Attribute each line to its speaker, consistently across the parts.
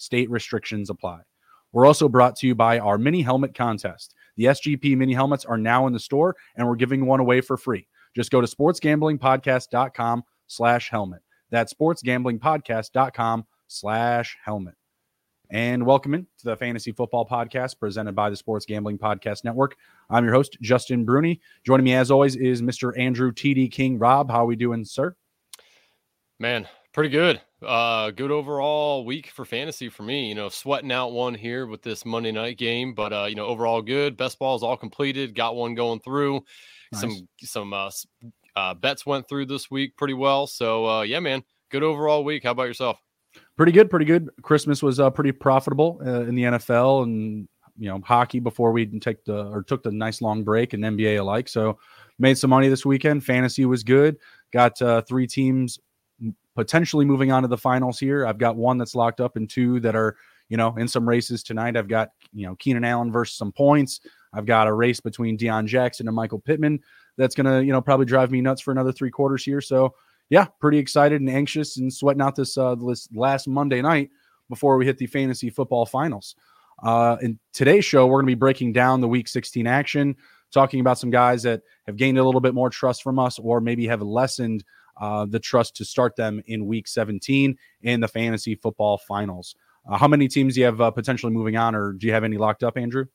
Speaker 1: State restrictions apply. We're also brought to you by our mini helmet contest. The SGP mini helmets are now in the store, and we're giving one away for free. Just go to sportsgamblingpodcast.com slash helmet. That's sportsgamblingpodcast.com slash helmet. And welcome in to the Fantasy Football Podcast presented by the Sports Gambling Podcast Network. I'm your host, Justin Bruni. Joining me, as always, is Mr. Andrew TD King. Raub, how are we doing, sir?
Speaker 2: Man, pretty good. Uh, good overall week for fantasy for me. You know, sweating out one here with this Monday night game, but uh, you know, overall good. Best balls all completed. Got one going through. Nice. Some some uh, uh, bets went through this week pretty well. So uh, yeah, man, good overall week. How about yourself?
Speaker 1: Pretty good, pretty good. Christmas was uh, pretty profitable uh, in the NFL and you know hockey before we take the or took the nice long break and NBA alike. So made some money this weekend. Fantasy was good. Got uh, three teams potentially moving on to the finals here. I've got one that's locked up and two that are, you know, in some races tonight. I've got, you know, Keenan Allen versus some points. I've got a race between Deon Jackson and Michael Pittman that's going to, you know, probably drive me nuts for another three quarters here. So, yeah, pretty excited and anxious and sweating out this, uh, this last Monday night before we hit the fantasy football finals. Uh, in today's show, we're going to be breaking down the week 16 action, talking about some guys that have gained a little bit more trust from us or maybe have lessened uh, the trust to start them in week 17 in the fantasy football finals. Uh, how many teams do you have uh, potentially moving on, or do you have any locked up, Andrew?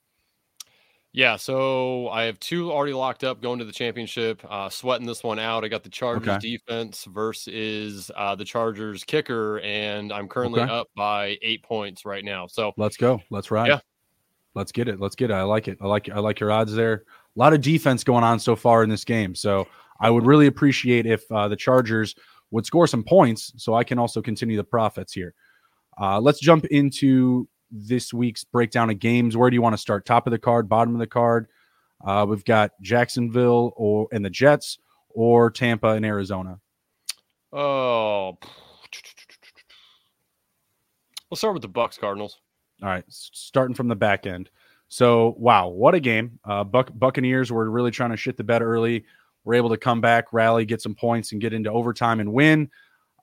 Speaker 2: Yeah, so I have two already locked up going to the championship. Uh, sweating this one out. I got the Chargers okay. defense versus uh, the Chargers kicker, and I'm currently okay. up by eight points right now. So
Speaker 1: let's go. Let's ride. Yeah, let's get it. Let's get it. I like it. I like. I like your odds there. A lot of defense going on so far in this game. So I would really appreciate if uh, the Chargers would score some points so I can also continue the profits here. Uh, let's jump into this week's breakdown of games. Where do you want to start? Top of the card, bottom of the card? Uh, we've got Jacksonville or and the Jets or Tampa and Arizona.
Speaker 2: Oh, we'll start with the Bucs Cardinals.
Speaker 1: All right, starting from the back end. So wow, what a game! Uh, Buck Buccaneers were really trying to shit the bed early were able to come back, rally, get some points, and get into overtime and win.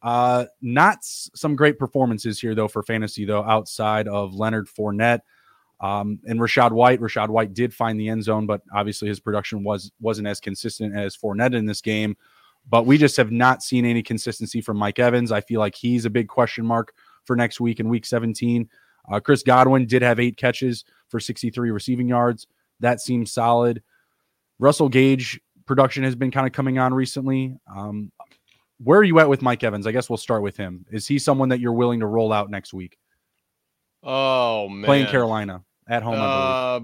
Speaker 1: Uh, not some great performances here though for fantasy though outside of Leonard Fournette um, and Rachaad White. Rachaad White did find the end zone, but obviously his production was wasn't as consistent as Fournette in this game. But we just have not seen any consistency from Mike Evans. I feel like he's a big question mark for next week in Week 17. Uh, Chris Godwin did have eight catches for 63 receiving yards. That seems solid. Russell Gage production has been kind of coming on recently. Um, where are you at with Mike Evans? I guess we'll start with him. Is he someone that you're willing to roll out next week?
Speaker 2: Oh man,
Speaker 1: playing Carolina at home. Uh,
Speaker 2: I,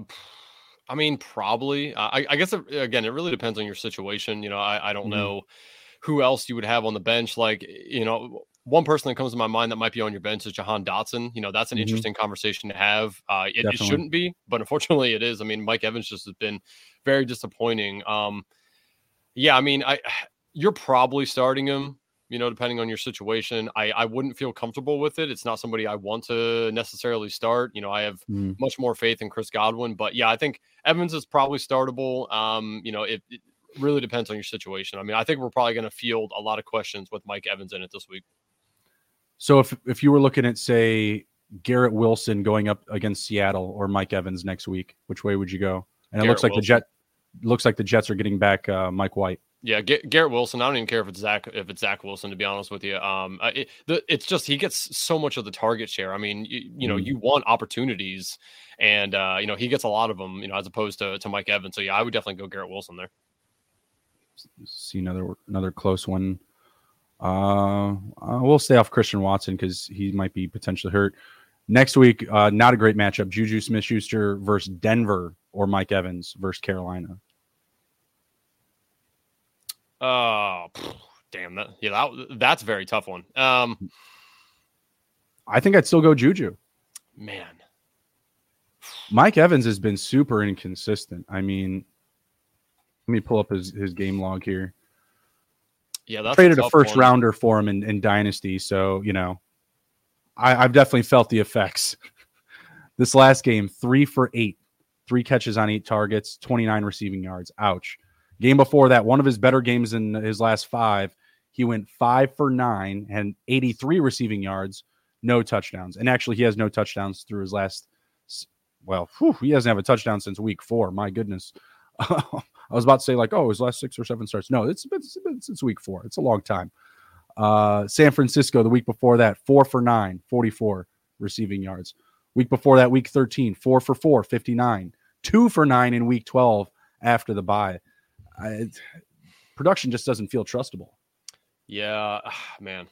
Speaker 2: I, mean, probably. I, I guess it, again, it really depends on your situation. You know, I, I don't mm-hmm. know who else you would have on the bench. Like, you know, one person that comes to my mind that might be on your bench is Jahan Dotson. You know, that's an mm-hmm. interesting conversation to have. Uh, it, it, shouldn't be, but unfortunately, it is. I mean, Mike Evans just has been very disappointing. Um, yeah, I mean, I you're probably starting him. You know, depending on your situation, I I wouldn't feel comfortable with it. It's not somebody I want to necessarily start. You know, I have mm. much more faith in Chris Godwin, but yeah, I think Evans is probably startable. Um, you know, it, it really depends on your situation. I mean, I think we're probably going to field a lot of questions with Mike Evans in it this week.
Speaker 1: So if if you were looking at say Garrett Wilson going up against Seattle or Mike Evans next week, which way would you go? And it Garrett looks like Wilson. the Jet looks like the Jets are getting back uh, Mike White.
Speaker 2: Yeah, Garrett Wilson. I don't even care if it's Zach if it's Zach Wilson. To be honest with you, um, it, the, it's just he gets so much of the target share. I mean, you, you know, mm. you want opportunities, and uh, you know he gets a lot of them. You know, as opposed to to Mike Evans. So yeah, I would definitely go Garrett Wilson there.
Speaker 1: See another another close one. Uh, uh we'll stay off Christian Watson because he might be potentially hurt next week. Uh, not a great matchup. Juju Smith Schuster versus Denver or Mike Evans versus Carolina?
Speaker 2: Oh, damn that. Yeah, that, that's a very tough one. Um,
Speaker 1: I think I'd still go Juju.
Speaker 2: Man,
Speaker 1: Mike Evans has been super inconsistent. I mean, let me pull up his his game log here.
Speaker 2: Yeah, that's
Speaker 1: traded a,
Speaker 2: a
Speaker 1: first
Speaker 2: one.
Speaker 1: rounder for him in, in Dynasty, so you know, I, I've definitely felt the effects. this last game, three for eight, three catches on eight targets, 29 receiving yards. Ouch. Game before that, one of his better games in his last five, he went five for nine and 83 receiving yards, no touchdowns. And actually, he has no touchdowns through his last. Well, whew, he doesn't have a touchdown since week four. My goodness. I was about to say like, oh, his last six or seven starts. No, it's been, since week four. It's a long time. Uh, San Francisco the week before that, four for nine, 44 receiving yards. Week before that, week 13, four for four, 59. Two for nine in week 12 after the bye. I, production just doesn't feel trustable.
Speaker 2: Yeah, man.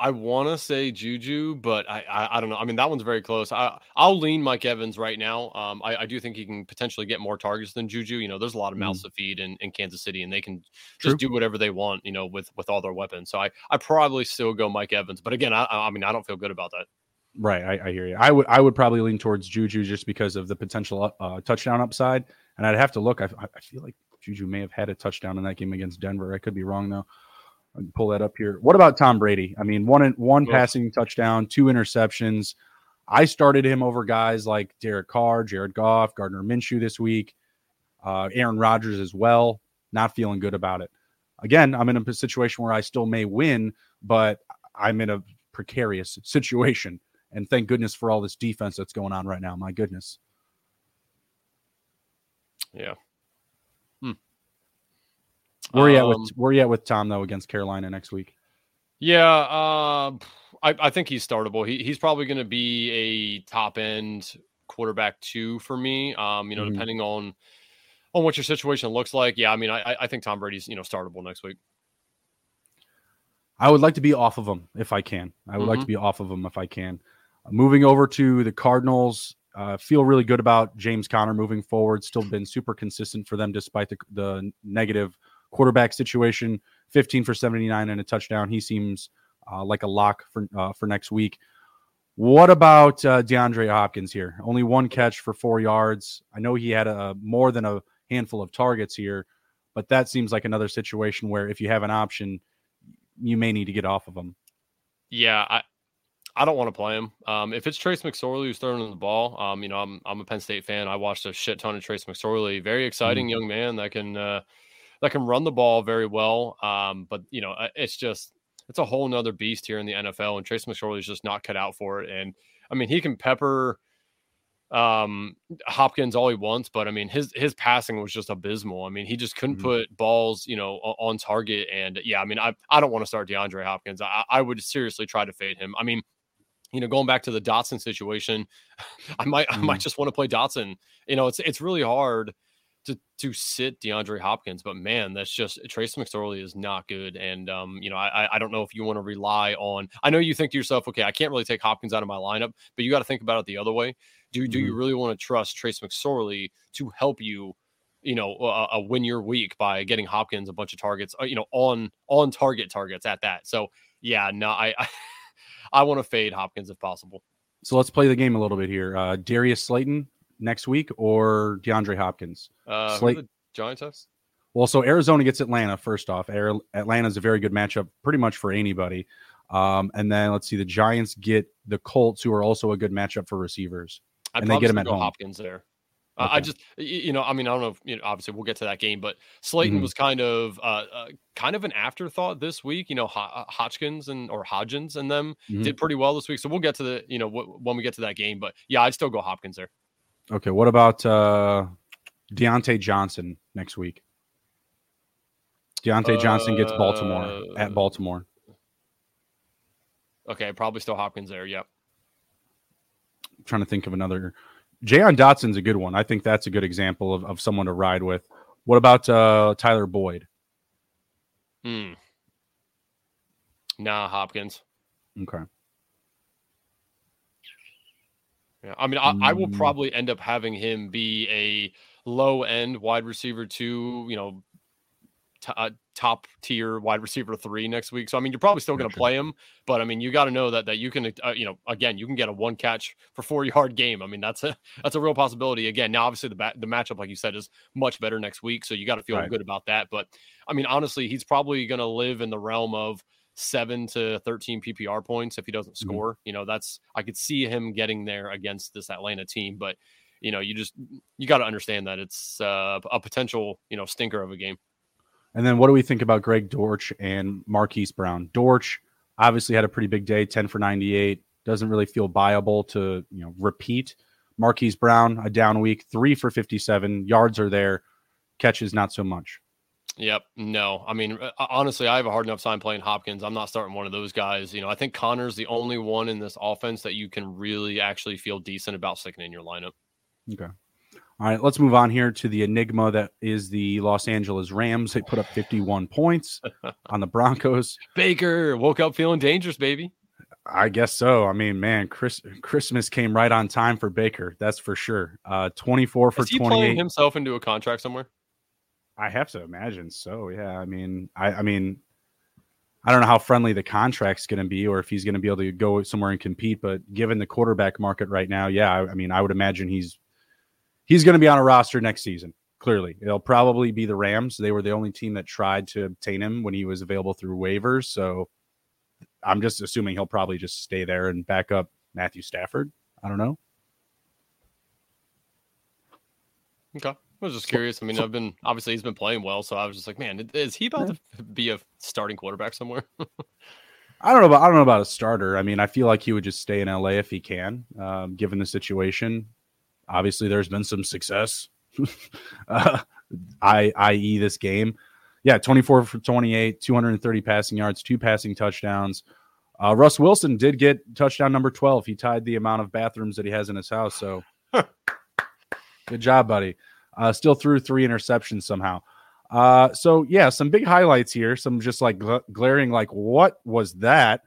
Speaker 2: I want to say Juju, but I, I, I don't know. I mean, that one's very close. I I'll lean Mike Evans right now. Um, I, I do think he can potentially get more targets than Juju. You know, there's a lot of mouths mm. to feed in, in Kansas City, and they can True. just do whatever they want. You know, with with all their weapons. So I I probably still go Mike Evans, but again, I I mean, I don't feel good about that.
Speaker 1: Right, I, I hear you. I would I would probably lean towards Juju just because of the potential uh, touchdown upside, and I'd have to look. I I feel like Juju may have had a touchdown in that game against Denver. I could be wrong though pull that up here. What about Tom Brady? I mean, one one passing touchdown, two interceptions. I started him over guys like Derek Carr, Jared Goff, Gardner Minshew this week, uh, Aaron Rodgers as well. Not feeling good about it. Again, I'm in a situation where I still may win, but I'm in a precarious situation. And thank goodness for all this defense that's going on right now. My goodness.
Speaker 2: Yeah.
Speaker 1: Where are you um, at with um, where are you at with Tom though against Carolina next week?
Speaker 2: Yeah, uh, I, I think he's startable. He, he's probably going to be a top end quarterback two for me. Um, you know, mm-hmm. depending on on what your situation looks like. Yeah, I mean, I I think Tom Brady's you know startable next week.
Speaker 1: I would like to be off of him if I can. I would mm-hmm. like to mm-hmm. be off of him if I can. Moving over to the Cardinals, uh, feel really good about James Conner moving forward. Still been super consistent for them despite the, the negative quarterback situation 15 for 79 and a touchdown. He seems uh, like a lock for, uh, for next week. What about uh, DeAndre Hopkins here? Only one catch for four yards. I know he had a more than a handful of targets here, but that seems like another situation where if you have an option, you may need to get off of him.
Speaker 2: Yeah, I, I don't want to play him. Um, if it's Trace McSorley who's throwing the ball, um, you know, I'm I'm a Penn State fan. I watched a shit ton of Trace McSorley. Very exciting mm-hmm. young man that can uh, that can run the ball very well. Um, but you know, it's just it's a whole nother beast here in the NFL, and Trace McSorley is just not cut out for it. And I mean, he can pepper um Hopkins all he wants, but I mean his his passing was just abysmal. I mean, he just couldn't mm-hmm. put balls, you know, on target. And yeah, I mean, I I don't want to start DeAndre Hopkins. I, I would seriously try to fade him. I mean, you know, going back to the Dotson situation, I might mm-hmm. I might just want to play Dotson. You know, it's it's really hard to to sit DeAndre Hopkins, but man, that's just Trace McSorley is not good. And um, you know, I I don't know if you want to rely on. I know you think to yourself, okay, I can't really take Hopkins out of my lineup, but you got to think about it the other way. Do do mm-hmm. you really want to trust Trace McSorley to help you? You know, uh, uh, win your week by getting Hopkins a bunch of targets. Uh, you know, on on target targets at that. So yeah, no, I I, I want to fade Hopkins if possible.
Speaker 1: So let's play the game a little bit here. Uh, Darius Slayton next week or DeAndre Hopkins?
Speaker 2: Uh, Slate- Giants have?
Speaker 1: Well, so Arizona gets Atlanta first off. Atlanta is a very good matchup, pretty much for anybody. Um, and then let's see, the Giants get the Colts, who are also a good matchup for receivers,
Speaker 2: I'd
Speaker 1: and
Speaker 2: they
Speaker 1: get
Speaker 2: them at home. Hopkins there. Okay. I just, you know, I mean, I don't know if, you know, obviously we'll get to that game, but Slayton mm-hmm. was kind of, uh, uh, kind of an afterthought this week. You know, H- uh, Hodgkins and or Hodgins and them mm-hmm. did pretty well this week. So we'll get to the, you know, w- when we get to that game. But yeah, I'd still go Hopkins there.
Speaker 1: Okay, what about uh Diontae Johnson next week? Diontae uh, Johnson gets Baltimore at uh, Baltimore.
Speaker 2: Okay, probably still Hopkins there. Yep.
Speaker 1: I'm trying to think of another. Jahan Dotson's a good one. I think that's a good example of, of someone to ride with. What about uh, Tyler Boyd?
Speaker 2: Hmm. Nah, Hopkins.
Speaker 1: Okay.
Speaker 2: Yeah, I mean, I, I, will mm. probably end up having him be a low end wide receiver two, you know, t- uh, top tier wide receiver three next week. So I mean, you're probably still going to play him, but I mean, you got to know that that you can, uh, you know, again, you can get a one catch for four yard game. I mean, that's a that's a real possibility. Again, now obviously the ba- the matchup, like you said, is much better next week, so you got to feel right. good about that. But I mean, honestly, he's probably going to live in the realm of seven to 13 PPR points if he doesn't mm-hmm. score. You know, that's I could see him getting there against this Atlanta team, but you know, you just you got to understand that it's uh, a potential you know stinker of a game.
Speaker 1: And then what do we think about Greg Dortch and Marquise Brown? Dortch obviously had a pretty big day, 10 for 98. Doesn't really feel viable to you know repeat. Marquise Brown, a down week, three for 57. Yards are there, catches not so much.
Speaker 2: Yep. No, I mean, uh, honestly, I have a hard enough time playing Hopkins. I'm not starting one of those guys. You know, I think Conner's the only one in this offense that you can really actually feel decent about sticking in your lineup.
Speaker 1: Okay. All right, let's move on here to the enigma that is the Los Angeles Rams. They put up 51 points on the Broncos.
Speaker 2: Baker woke up feeling dangerous, baby.
Speaker 1: I guess so. I mean, man, Chris, Christmas came right on time for Baker. That's for sure. Uh, 24 for is he 28.
Speaker 2: himself into a contract somewhere?
Speaker 1: I have to imagine so. Yeah. I mean, I, I mean, I don't know how friendly the contract's going to be, or if he's going to be able to go somewhere and compete. But given the quarterback market right now, yeah, I, I mean, I would imagine he's he's going to be on a roster next season. Clearly, it'll probably be the Rams. They were the only team that tried to obtain him when he was available through waivers. So I'm just assuming he'll probably just stay there and back up Matthew Stafford. I don't know.
Speaker 2: Okay. I was just curious. I mean, I've been obviously he's been playing well, so I was just like, man, is he about to be a starting quarterback somewhere?
Speaker 1: I don't know about I don't know about a starter. I mean, I feel like he would just stay in LA if he can, um, given the situation. Obviously, there's been some success. uh, I, i.e., this game. Yeah, 24 for 28, 230 passing yards, two passing touchdowns. Uh, Russ Wilson did get touchdown number 12. He tied the amount of bathrooms that he has in his house. So good job, buddy. Uh, still threw three interceptions somehow. Uh, so yeah, some big highlights here. Some just like gl- glaring, like what was that?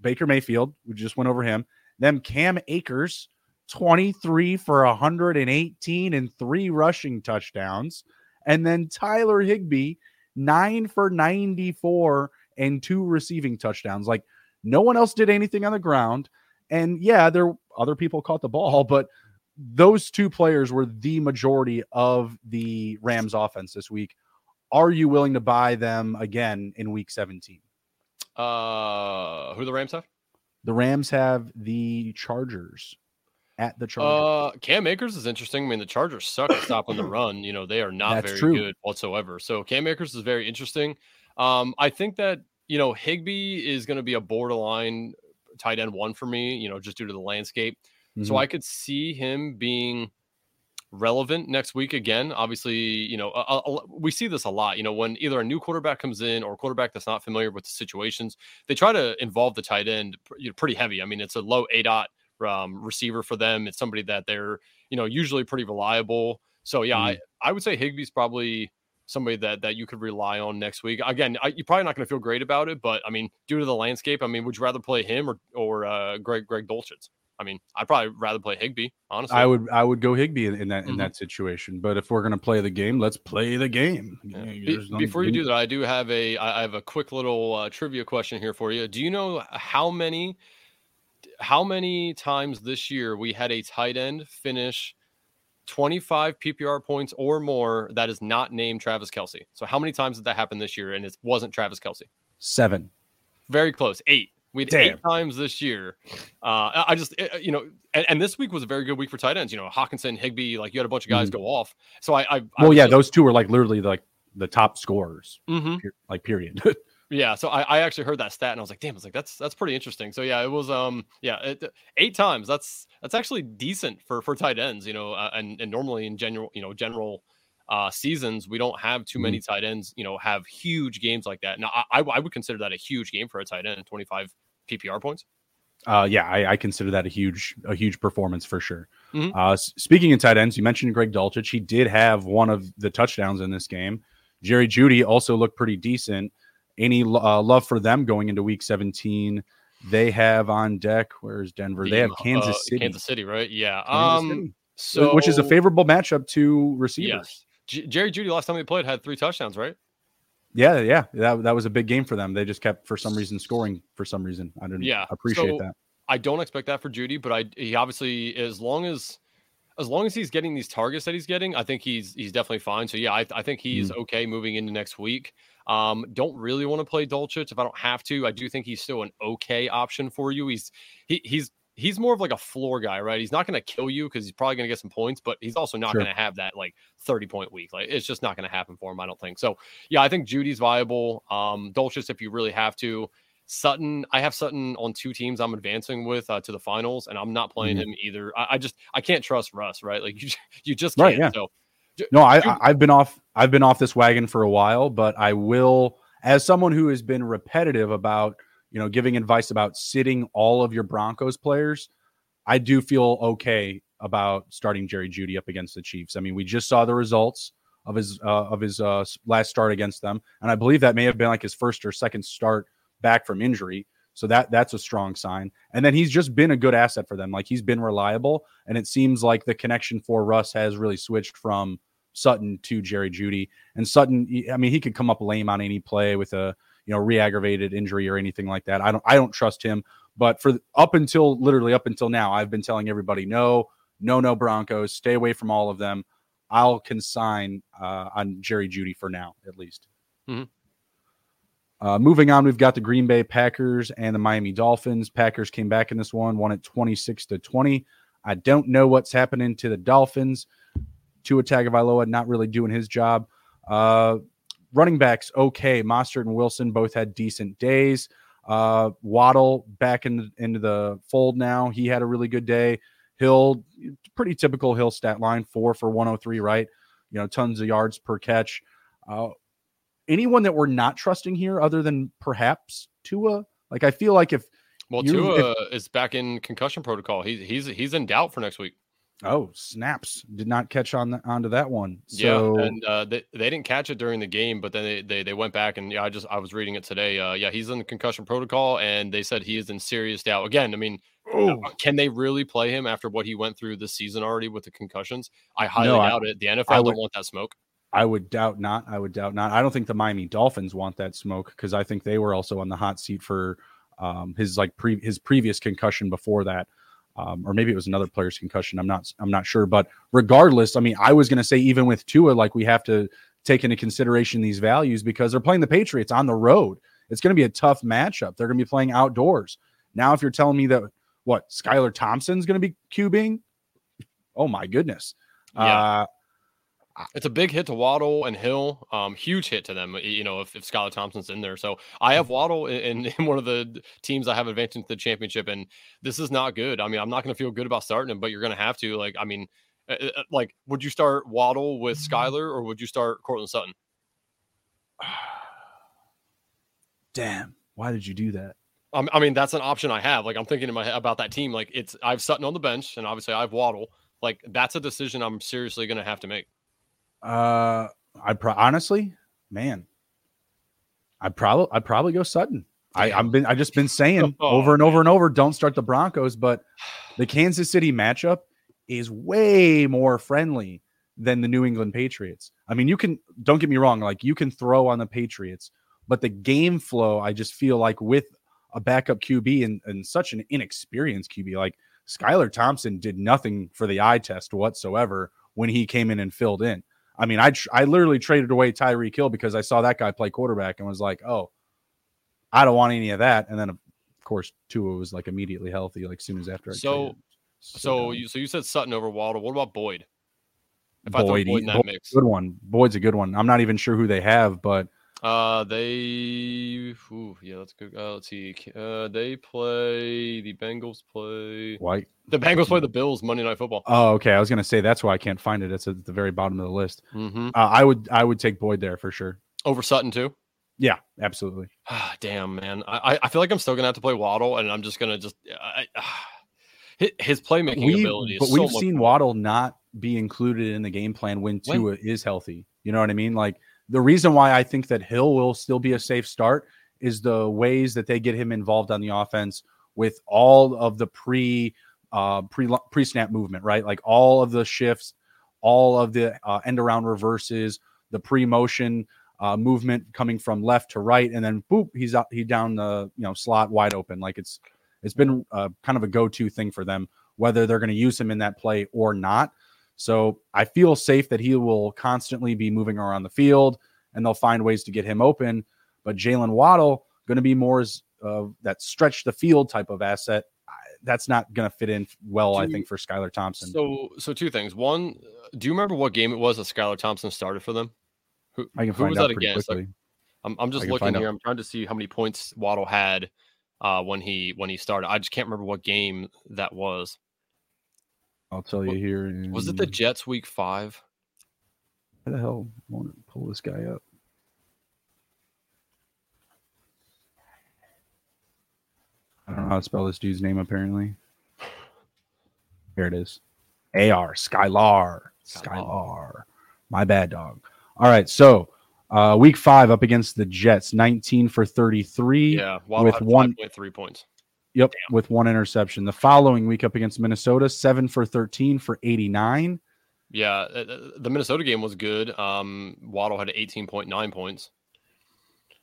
Speaker 1: Baker Mayfield, we just went over him. Then Cam Akers, 23 for 118 and three rushing touchdowns. And then Tyler Higbee, nine for 94 and two receiving touchdowns. Like no one else did anything on the ground. And yeah, there other people caught the ball, but those two players were the majority of the Rams offense this week. Are you willing to buy them again in week 17?
Speaker 2: Uh who the Rams have?
Speaker 1: The Rams have the Chargers at the Chargers.
Speaker 2: Uh, Cam Akers is interesting. I mean, the Chargers suck at stopping the run. You know, they are not That's very true. good whatsoever. So Cam Akers is very interesting. Um, I think that you know Higbee is going to be a borderline tight end one for me. You know, just due to the landscape. Mm-hmm. So I could see him being relevant next week again. Obviously, you know, a, a, we see this a lot. You know, when either a new quarterback comes in or a quarterback that's not familiar with the situations, they try to involve the tight end pretty heavy. I mean, it's a low aDOT um, receiver for them. It's somebody that they're you know usually pretty reliable. So yeah, mm. I, I would say Higbee's probably somebody that that you could rely on next week. Again, I, you're probably not going to feel great about it, but I mean, due to the landscape, I mean, would you rather play him or or uh, Greg Greg Dulcich? I mean, I'd probably rather play Higbee, Honestly,
Speaker 1: I would I would go Higbee in, in that in mm-hmm. that situation. But if we're gonna play the game, let's play the game. Yeah.
Speaker 2: Be, before you do that, I do have a I have a quick little uh, trivia question here for you. Do you know how many how many times this year we had a tight end finish 25 PPR points or more that is not named Travis Kelce? So how many times did that happen this year and it wasn't Travis Kelce?
Speaker 1: Seven.
Speaker 2: Very close. Eight. We had Damn. eight times this year. Uh, I just, eh, eh, you know, and, and, this week was a very good week for tight ends. You know, Hockenson, Higbee, like you had a bunch of guys mm-hmm. go off. So I, I, I
Speaker 1: well, yeah, just, those two were like literally like the top scorers,
Speaker 2: mm-hmm.
Speaker 1: like period.
Speaker 2: Yeah, so I, I actually heard that stat and I was like, damn, I was like, that's that's pretty interesting. So yeah, it was um yeah, it, eight times. That's that's actually decent for for tight ends, you know, uh, and and normally in general, you know, general uh seasons we don't have too many mm-hmm. tight ends, you know, have huge games like that. Now I I would consider that a huge game for a tight end, 25 PPR points.
Speaker 1: Uh, yeah, I, I, consider that a huge a huge performance for sure.
Speaker 2: Mm-hmm.
Speaker 1: Uh, speaking in tight ends, you mentioned Greg Dulcich. He did have one of the touchdowns in this game. Jerry Jeudy also looked pretty decent any uh, love for them going into week 17 they have on deck where's denver they have kansas uh, city
Speaker 2: kansas city right yeah um city.
Speaker 1: so which is a favorable matchup to receivers
Speaker 2: yes. J- jerry Jeudy last time they played had three touchdowns right
Speaker 1: Yeah, yeah, that that was a big game for them. They just kept for some reason scoring for some reason. I didn't yeah, appreciate so that.
Speaker 2: I don't expect that for Jeudy, but I he obviously as long as as long as he's getting these targets that he's getting, I think he's he's definitely fine. So yeah, I, I think he's mm. okay moving into next week. Um, don't really want to play Dulcich if I don't have to. I do think he's still an okay option for you. He's he, he's he's more of like a floor guy, right? He's not going to kill you because he's probably going to get some points, but he's also not sure. going to have that like 30 point week. Like it's just not going to happen for him, I don't think. So, yeah, I think Jeudy's viable. Um, Dulcich, if you really have to. Sutton, I have Sutton on two teams I'm advancing with uh, to the finals, and I'm not playing mm-hmm. him either. I, I, just I can't trust Russ, right? Like you, you just can't. Right, yeah. So,
Speaker 1: no, I, I've been off. I've been off this wagon for a while, but I will, as someone who has been repetitive about, you know, giving advice about sitting all of your Broncos players. I do feel okay about starting Jerry Jeudy up against the Chiefs. I mean, we just saw the results of his uh, of his uh, last start against them, and I believe that may have been like his first or second start back from injury. So that that's a strong sign. And then he's just been a good asset for them. Like he's been reliable, and it seems like the connection for Russ has really switched from Sutton to Jerry Jeudy. And Sutton, I mean, he could come up lame on any play with a you know re-aggravated injury or anything like that. I don't I don't trust him. But for up until literally up until now, I've been telling everybody no, no, no Broncos, stay away from all of them. I'll consign uh, on Jerry Jeudy for now, at least. Mm-hmm. Uh, moving on, we've got the Green Bay Packers and the Miami Dolphins. Packers came back in this one, won it 26 to 20. I don't know what's happening to the Dolphins. Tua Tagovailoa not really doing his job. Uh, running backs, okay. Mostert and Wilson both had decent days. Uh, Waddle back in the, into the fold now. He had a really good day. Hill, pretty typical Hill stat line, four for 103, right? You know, tons of yards per catch. Uh, anyone that we're not trusting here, other than perhaps Tua? Like, I feel like if
Speaker 2: well, Tua if, is back in concussion protocol. He's he's he's in doubt for next week.
Speaker 1: Oh, snaps! Did not catch on the, onto that one. So,
Speaker 2: yeah, and uh, they, they didn't catch it during the game, but then they, they, they went back and yeah, I just I was reading it today. Uh, yeah, he's in the concussion protocol, and they said he is in serious doubt. Again, I mean, oh. can they really play him after what he went through this season already with the concussions? I highly no, doubt I, it. The NFL would, don't want that smoke.
Speaker 1: I would doubt not. I would doubt not. I don't think the Miami Dolphins want that smoke because I think they were also on the hot seat for um, his like pre his previous concussion before that um, or maybe it was another player's concussion. I'm not I'm not sure, but regardless, I mean, I was going to say even with Tua, like we have to take into consideration these values because they're playing the Patriots on the road. It's going to be a tough matchup. They're going to be playing outdoors. Now, if you're telling me that what Skylar Thompson's going to be cubing, oh my goodness. Yeah. Uh,
Speaker 2: it's a big hit to Waddle and Hill. Um, huge hit to them. You know, if, if Skylar Thompson's in there. So I have Waddle in, in one of the teams I have advancing to the championship, and this is not good. I mean, I'm not going to feel good about starting him, but you're going to have to. Like, I mean, uh, uh, like, would you start Waddle with Skylar or would you start Courtland Sutton?
Speaker 1: Damn, why did you do that?
Speaker 2: Um, I mean, that's an option I have. Like, I'm thinking in my head about that team. Like, it's I have Sutton on the bench, and obviously I have Waddle. Like, that's a decision I'm seriously going to have to make.
Speaker 1: Uh, I pro- honestly, man, I probably I'd probably go Sutton. I, I've been I just been saying oh, over and over and over, don't start the Broncos, but the Kansas City matchup is way more friendly than the New England Patriots. I mean, you can don't get me wrong, like you can throw on the Patriots, but the game flow, I just feel like with a backup QB and, and such an inexperienced QB, like Skylar Thompson did nothing for the eye test whatsoever when he came in and filled in. I mean, I I literally traded away Tyreek Hill because I saw that guy play quarterback and was like, oh, I don't want any of that. And then of course Tua was like immediately healthy, like soon as after. I
Speaker 2: so, so you so you said Sutton over Waddle. What about Boyd? If Boyd,
Speaker 1: Boyd good one. Boyd's a good one. I'm not even sure who they have, but
Speaker 2: uh, they, ooh, yeah, that's good. Uh, let's see. Uh, they play the Bengals. Play
Speaker 1: White.
Speaker 2: The Bengals play the Bills Monday Night Football.
Speaker 1: Oh, okay. I was gonna say that's why I can't find it. It's at the very bottom of the list. Mm-hmm. Uh, I would, I would take Boyd there for sure.
Speaker 2: Over Sutton too.
Speaker 1: Yeah, absolutely.
Speaker 2: Ah, damn, man. I, I feel like I'm still gonna have to play Waddle, and I'm just gonna just I, his playmaking we, ability.
Speaker 1: but
Speaker 2: so
Speaker 1: we've seen Waddle not be included in the game plan when Tua when? is healthy. You know what I mean? Like the reason why I think that Hill will still be a safe start is the ways that they get him involved on the offense with all of the pre uh, pre pre snap movement, right? Like all of the shifts, all of the uh, end around reverses, the pre motion uh, movement coming from left to right, and then boop, he's out, he down the you know slot wide open. Like it's it's been uh, kind of a go to thing for them, whether they're going to use him in that play or not. So I feel safe that he will constantly be moving around the field, and they'll find ways to get him open. But Jaylen Waddle going to be more as uh, that stretch the field type of asset. That's not going to fit in well, I think, for Skylar Thompson.
Speaker 2: So, so two things. One, do you remember what game it was that Skylar Thompson started for them?
Speaker 1: Who, I can who was that against? Like,
Speaker 2: I'm, I'm just looking here. I'm trying to see how many points Waddle had uh, when he when he started. I just can't remember what game that was.
Speaker 1: I'll tell you here.
Speaker 2: In... Was it the Jets week five?
Speaker 1: Why the hell want to pull this guy up? I don't know how to spell this dude's name. Apparently, here it is. AR Skylar Skylar. My bad, dog. All right, so uh, week five up against the Jets, 19 for 33.
Speaker 2: Yeah, with one three points.
Speaker 1: Yep, Damn. with one interception. The following week up against Minnesota, seven for 13 for 89.
Speaker 2: Yeah, uh, uh, the Minnesota game was good. Um, Waddle had 18.9 points.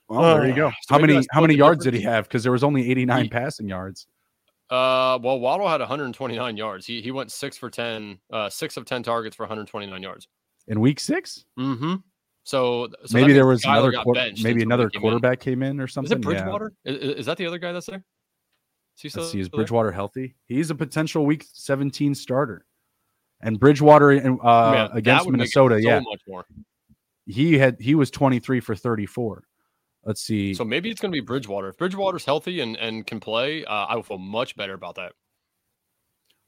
Speaker 1: Well, there you go. So how many how many yards did he have? Because there was only 89 he, passing yards.
Speaker 2: Uh, well, Waddle had 129 yards. He he went six for 10, uh, six of 10 targets for 129 yards
Speaker 1: in week 6
Speaker 2: Mm-hmm. So, so
Speaker 1: maybe there was another quarter, maybe another came quarterback in. came in or something. Is
Speaker 2: it Bridgewater? Yeah. Is, is, that the other guy that's there?
Speaker 1: Let's see, is Bridgewater there? healthy? He's a potential week 17 starter. And Bridgewater uh, Man, against Minnesota, so yeah, he had he was 23 for 34. Let's see.
Speaker 2: So maybe it's going to be Bridgewater. If Bridgewater's healthy and and can play, uh, I would feel much better about that.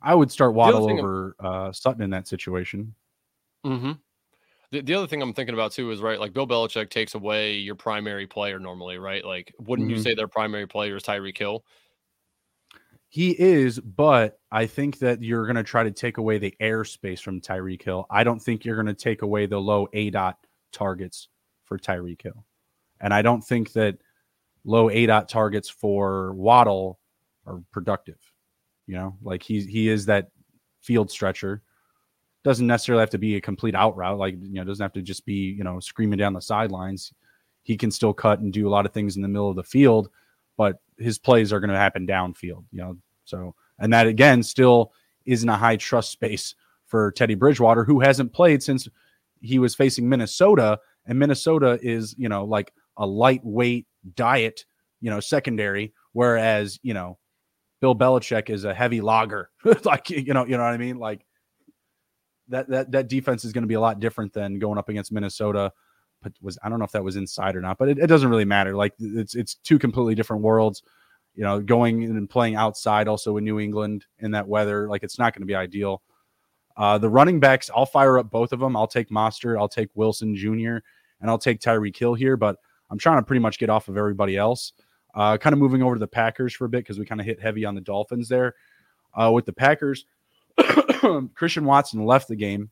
Speaker 1: I would start Waddle over uh, Sutton in that situation.
Speaker 2: Mm-hmm. The, the other thing I'm thinking about too is right, like Bill Belichick takes away your primary player normally, right? Like, wouldn't mm-hmm. you say their primary player is Tyreek Hill?
Speaker 1: He is, but I think that you're going to try to take away the airspace from Tyreek Hill. I don't think you're going to take away the low aDOT targets for Tyreek Hill. And I don't think that low aDOT targets for Waddle are productive. You know, like he he is that field stretcher doesn't necessarily have to be a complete out route. Like, you know, doesn't have to just be, you know, screaming down the sidelines. He can still cut and do a lot of things in the middle of the field, but his plays are going to happen downfield, you know. So, and that again still isn't a high trust space for Teddy Bridgewater, who hasn't played since he was facing Minnesota. And Minnesota is, you know, like a lightweight diet, you know, secondary, whereas, you know, Bill Belichick is a heavy logger. like, you know, you know what I mean? Like, that that that defense is going to be a lot different than going up against Minnesota. Was I don't know if that was inside or not, but it, it doesn't really matter. Like it's it's two completely different worlds. You know, going and playing outside also in New England in that weather, like it's not going to be ideal. Uh, the running backs, I'll fire up both of them. I'll take Mostert, I'll take Wilson Jr., and I'll take Tyreek Hill here. But I'm trying to pretty much get off of everybody else. Uh, kind of moving over to the Packers for a bit because we kind of hit heavy on the Dolphins there. Uh, with the Packers, Christian Watson left the game.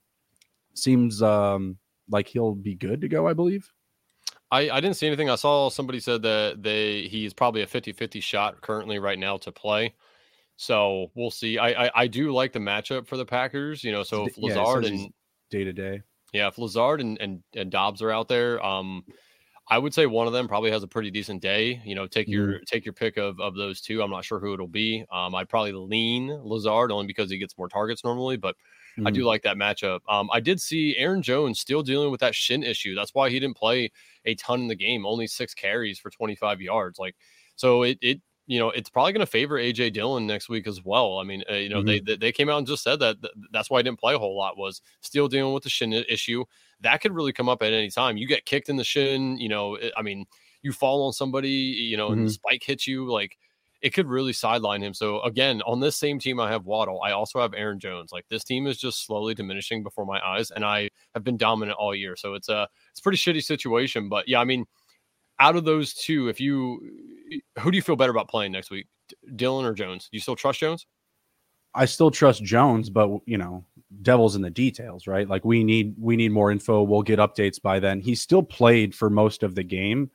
Speaker 1: Seems um, like he'll be good to go, I believe.
Speaker 2: I, I didn't see anything. I saw somebody said that they he's probably a 50-50 shot currently right now to play. So we'll see. I, I, I do like the matchup for the Packers, you know. So if Lazard yeah, and
Speaker 1: day to day.
Speaker 2: Yeah, if Lazard and, and, and Dobbs are out there, um, I would say one of them probably has a pretty decent day. You know, take your mm-hmm. take your pick of of those two. I'm not sure who it'll be. Um, I'd probably lean Lazard only because he gets more targets normally, but mm-hmm. I do mm-hmm. like that matchup. Um, I did see Aaron Jones still dealing with that shin issue. That's why he didn't play a ton in the game. Only six carries for 25 yards. Like, so it it you know, it's probably going to favor AJ Dillon next week as well. I mean, uh, you know, mm-hmm. they they came out and just said that that's why I didn't play a whole lot was still dealing with the shin issue. That could really come up at any time. You get kicked in the shin, you know, it, I mean, you fall on somebody, you know, mm-hmm. and the spike hits you, like it could really sideline him. So again, on this same team, I have Waddle. I also have Aaron Jones. Like this team is just slowly diminishing before my eyes, and I have been dominant all year. So it's a it's a pretty shitty situation. But yeah, I mean out of those two, if you who do you feel better about playing next week, Dillon or Jones? Do you still trust Jones?
Speaker 1: I still trust Jones, but you know, devil's in the details, right? Like we need we need more info. We'll get updates by then. He still played for most of the game.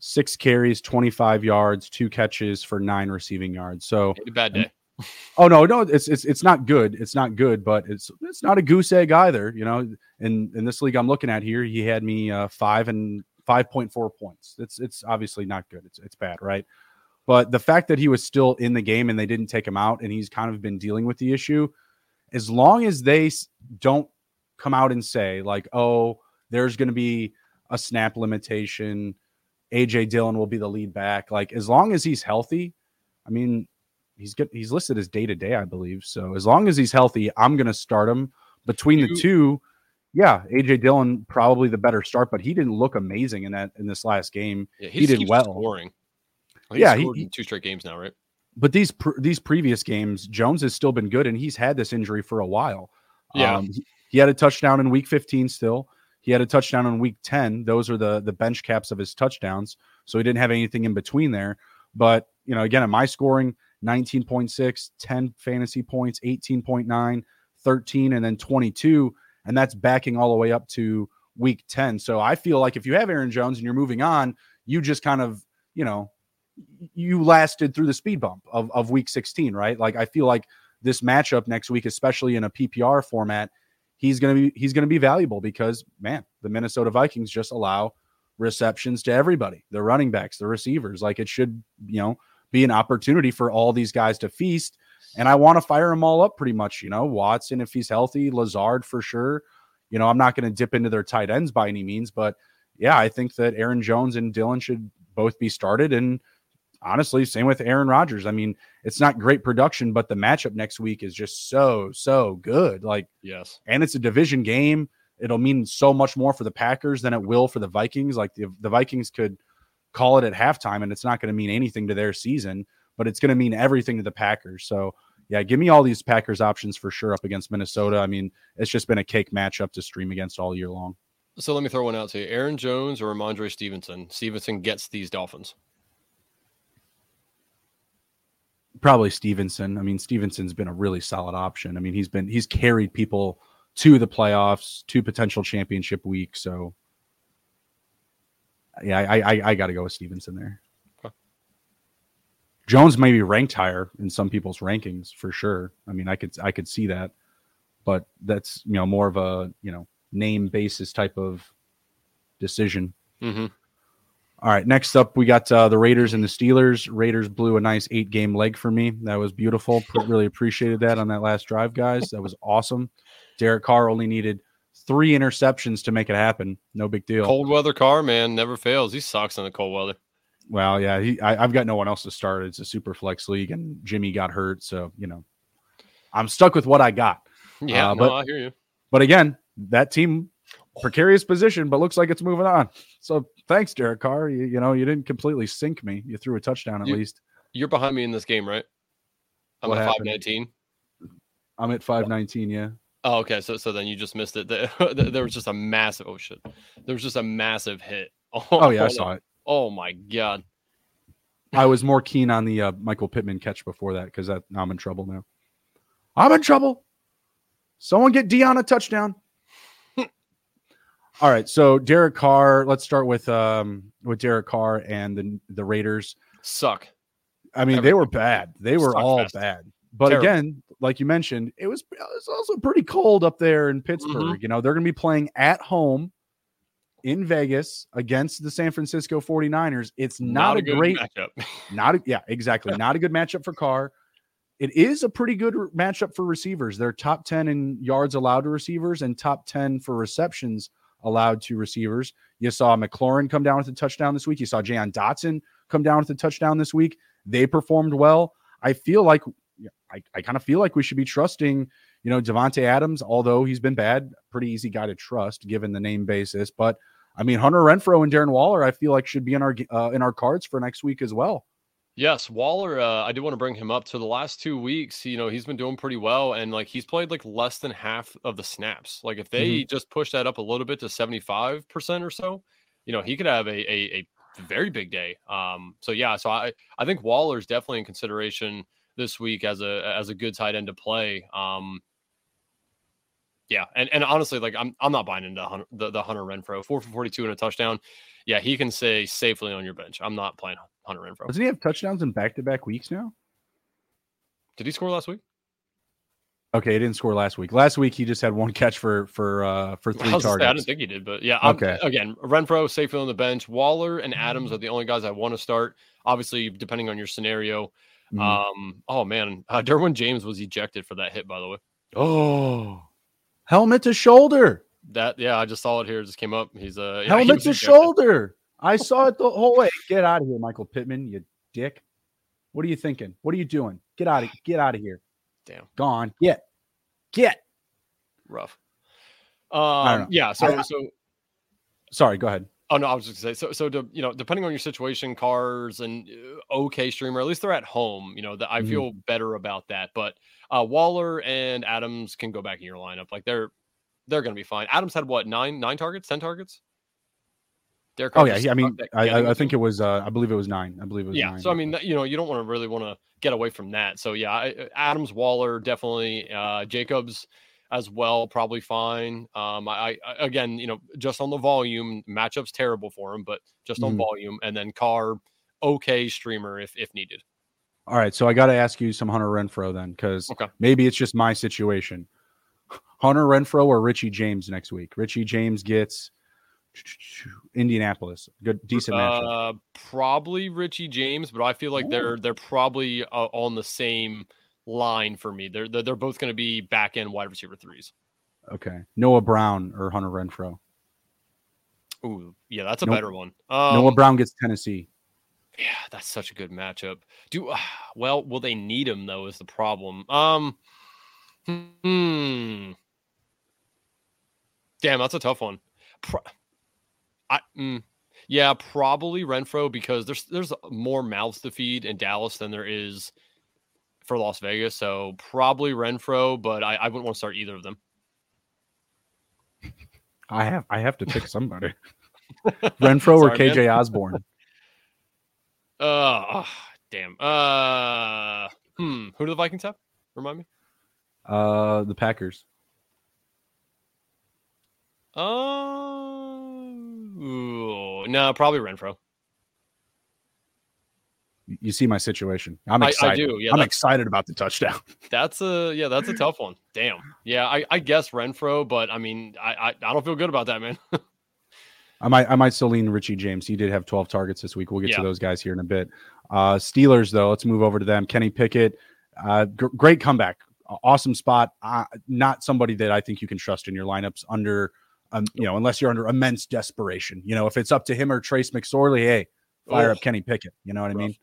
Speaker 1: Six carries, 25 yards, two catches for nine receiving yards. So
Speaker 2: bad day.
Speaker 1: oh no, no, it's it's it's not good. It's not good, but it's it's not a goose egg either. You know, in in this league I'm looking at here, he had me uh, five and 5.4 points. It's it's obviously not good. It's it's bad, right? But the fact that he was still in the game and they didn't take him out and he's kind of been dealing with the issue, as long as they don't come out and say like, "Oh, there's going to be a snap limitation, AJ Dillon will be the lead back." Like as long as he's healthy, I mean, he's good he's listed as day to day, I believe. So as long as he's healthy, I'm going to start him between the two yeah, AJ Dillon probably the better start, but he didn't look amazing in that in this last game. Yeah, he did well.
Speaker 2: Scoring.
Speaker 1: yeah, he,
Speaker 2: two straight games now, right?
Speaker 1: But these these previous games, Jones has still been good, and he's had this injury for a while.
Speaker 2: Yeah, um,
Speaker 1: he, he had a touchdown in Week 15. Still, he had a touchdown in Week 10. Those are the the bench caps of his touchdowns, so he didn't have anything in between there. But you know, again, at my scoring, 19.6, 10 fantasy points, 18.9, 13, and then 22 and that's backing all the way up to week 10. So I feel like if you have Aaron Jones and you're moving on, you just kind of, you know, you lasted through the speed bump of, of week 16, right? Like I feel like this matchup next week, especially in a PPR format, he's gonna be he's gonna be valuable because man, the Minnesota Vikings just allow receptions to everybody, the running backs, the receivers. Like it should, you know, be an opportunity for all these guys to feast. And I want to fire them all up pretty much. You know, Watson, if he's healthy, Lazard for sure. You know, I'm not going to dip into their tight ends by any means, but yeah, I think that Aaron Jones and Dillon should both be started. And honestly, same with Aaron Rodgers. I mean, it's not great production, but the matchup next week is just so, so good. Like,
Speaker 2: yes.
Speaker 1: And it's a division game. It'll mean so much more for the Packers than it will for the Vikings. Like, the, the Vikings could call it at halftime and it's not going to mean anything to their season but it's going to mean everything to the Packers. So, yeah, give me all these Packers options for sure up against Minnesota. I mean, it's just been a cake matchup to stream against all year long.
Speaker 2: So let me throw one out to you: Aaron Jones or Rhamondre Stevenson. Stevenson gets these Dolphins.
Speaker 1: Probably Stevenson. I mean, Stevenson's been a really solid option. I mean, he's been he's carried people to the playoffs, to potential championship week. So, yeah, I I, I got to go with Stevenson there. Jones may be ranked higher in some people's rankings for sure. I mean, I could I could see that, but that's you know more of a you know name basis type of decision.
Speaker 2: Mm-hmm.
Speaker 1: All right, next up we got uh, the Raiders and the Steelers. Raiders blew a nice eight game leg for me. That was beautiful. really appreciated that on that last drive, guys. That was awesome. Derek Carr only needed three interceptions to make it happen. No big deal.
Speaker 2: Cold weather Carr, man, never fails. He sucks in the cold weather.
Speaker 1: Well, yeah, he, I, have got no one else to start. It's a super flex league, and Jimmy got hurt, so you know, I'm stuck with what I got.
Speaker 2: Yeah, uh, but, no, I hear you.
Speaker 1: But again, that team precarious position, but looks like it's moving on. So thanks, Derek Carr. You, you know, you didn't completely sink me. You threw a touchdown at
Speaker 2: you,
Speaker 1: least.
Speaker 2: You're behind me in this game, right? I'm what at five nineteen.
Speaker 1: I'm at five nineteen. Yeah.
Speaker 2: Oh, okay. So, so then you just missed it. There was just a massive. Oh shit! There was just a massive hit.
Speaker 1: Oh, oh yeah, I saw it.
Speaker 2: Oh my god.
Speaker 1: I was more keen on the uh, Michael Pittman catch before that because I'm in trouble now. I'm in trouble. Someone get Deon a touchdown. All right, so Derek Carr. Let's start with um with Derek Carr and the the Raiders.
Speaker 2: Suck.
Speaker 1: I mean, Everything. they were bad. They were Suck all fast. bad. But Terrible. again, like you mentioned, it was it was also pretty cold up there in Pittsburgh. Mm-hmm. You know, they're going to be playing at home in Vegas against the San Francisco 49ers. It's not, not a, a great
Speaker 2: matchup.
Speaker 1: not a, yeah, exactly. not a good matchup for Carr. It is a pretty good matchup for receivers. They're top 10 in yards allowed to receivers and top 10 for receptions allowed to receivers. You saw McLaurin come down with a touchdown this week. You saw Jahan Dotson come down with a touchdown this week. They performed well. I feel like I, I kind of feel like we should be trusting, you know, Davante Adams, although he's been bad, pretty easy guy to trust given the name basis. But I mean, Hunter Renfrow and Darren Waller, I feel like should be in our uh, in our cards for next week as well.
Speaker 2: Yes, Waller. Uh, I did want to bring him up. To the last two weeks, you know, he's been doing pretty well, and like he's played like less than half of the snaps. Like if they mm-hmm. just push that up a little bit to seventy five percent or so, you know, he could have a, a a very big day. Um, so yeah, so I I think Waller's definitely in consideration this week as a as a good tight end to play. Um, yeah, and, and honestly, like I'm I'm not buying into Hunter, the the Hunter Renfrow four for forty two and a touchdown. Yeah, he can stay safely on your bench. I'm not playing Hunter Renfrow.
Speaker 1: Doesn't he have touchdowns in back to back weeks now?
Speaker 2: Did he score last week?
Speaker 1: Okay, he didn't score last week. Last week he just had one catch for for uh for three
Speaker 2: I,
Speaker 1: targets.
Speaker 2: say, I didn't think he did, but yeah. I'm-
Speaker 1: Okay.
Speaker 2: Again, Renfrow, Safely on the bench. Waller and Adams are the only guys I want to start. Obviously, depending on your scenario.
Speaker 1: Mhm.
Speaker 2: Um. Oh man, uh, Derwin James was ejected for that hit. By the way,
Speaker 1: oh, helmet to shoulder.
Speaker 2: that yeah, I just saw it here. It just came up. He's uh yeah,
Speaker 1: helmet
Speaker 2: was
Speaker 1: to
Speaker 2: ejected.
Speaker 1: shoulder. I saw it the whole way. Get out of here, Michael Pittman, you dick. What are you thinking? What are you doing? Get out of get out of here.
Speaker 2: Damn.
Speaker 1: Gone. Get. Get.
Speaker 2: Rough. Um. Yeah. So
Speaker 1: I-
Speaker 2: so
Speaker 1: Sorry, go ahead.
Speaker 2: Oh no, I was just gonna say so. So to, you know, depending on your situation, Carr's and uh, okay streamer, at least they're at home. You know that I
Speaker 1: Mhm.
Speaker 2: feel better about that. But uh, Waller and Adams can go back in your lineup. Like they're they're gonna be fine. Adams had what nine nine targets, ten targets. Derek
Speaker 1: Oh yeah, I mean, I, I, I think it was. Uh, I believe it was nine. I believe it was
Speaker 2: yeah.
Speaker 1: nine.
Speaker 2: So I mean, you know, you don't want to really want to get away from that. So yeah, I, uh, Adams, Waller, definitely. Uh, Jacobs as well, probably fine. Um, I, I again, you know, just on the volume, matchup's terrible for him, but just on
Speaker 1: Mhm.
Speaker 2: volume, and then Carr, okay streamer if if needed.
Speaker 1: All right, so I got to ask you some Hunter Renfrow then, because
Speaker 2: Okay.
Speaker 1: maybe it's just my situation. Hunter Renfrow or Richie James next week? Richie James gets Indianapolis. Good, decent matchup.
Speaker 2: Uh, probably Richie James, but I feel like they're they're probably uh, on the same line for me. They're they're, they're both going to be back end wide receiver threes.
Speaker 1: Okay, Noah Brown or Hunter Renfrow.
Speaker 2: Ooh, yeah, that's a better one. Um,
Speaker 1: Noah Brown gets Tennessee.
Speaker 2: Yeah, that's such a good matchup. Do well, will they need him though? Is the problem? Um, hmm. Damn, that's a tough one. Pro- I mm, yeah, probably Renfrow because there's there's more mouths to feed in Dallas than there is for Las Vegas. So probably Renfrow, but I, I wouldn't want to start either of them.
Speaker 1: I have I have to pick somebody. Renfrow or
Speaker 2: Sorry, man.
Speaker 1: KJ Osborne.
Speaker 2: Uh, ah, damn. Uh, hmm. Who do the Vikings have? Remind me.
Speaker 1: Uh, the Packers.
Speaker 2: Uh, ooh, no, probably Renfrow.
Speaker 1: You see my situation. I'm
Speaker 2: I- I
Speaker 1: excited.
Speaker 2: do, yeah,
Speaker 1: I'm excited about the touchdown.
Speaker 2: That's a yeah, that's a tough one. Damn. Yeah, I, I guess Renfrow, but I mean, I, I I don't feel good about that, man.
Speaker 1: I might I might still lean Richie James. He did have 12 targets this week. We'll get
Speaker 2: Yeah.
Speaker 1: to those guys here in a bit. Uh, Steelers though, let's move over to them. Kenny Pickett, uh, gr- great comeback, awesome spot. Uh, not somebody that I think you can trust in your lineups under, um, you know, unless you're under immense desperation. You know, if it's up to him or Trace McSorley, hey, fire
Speaker 2: Oh,
Speaker 1: up Kenny Pickett. You know what I mean?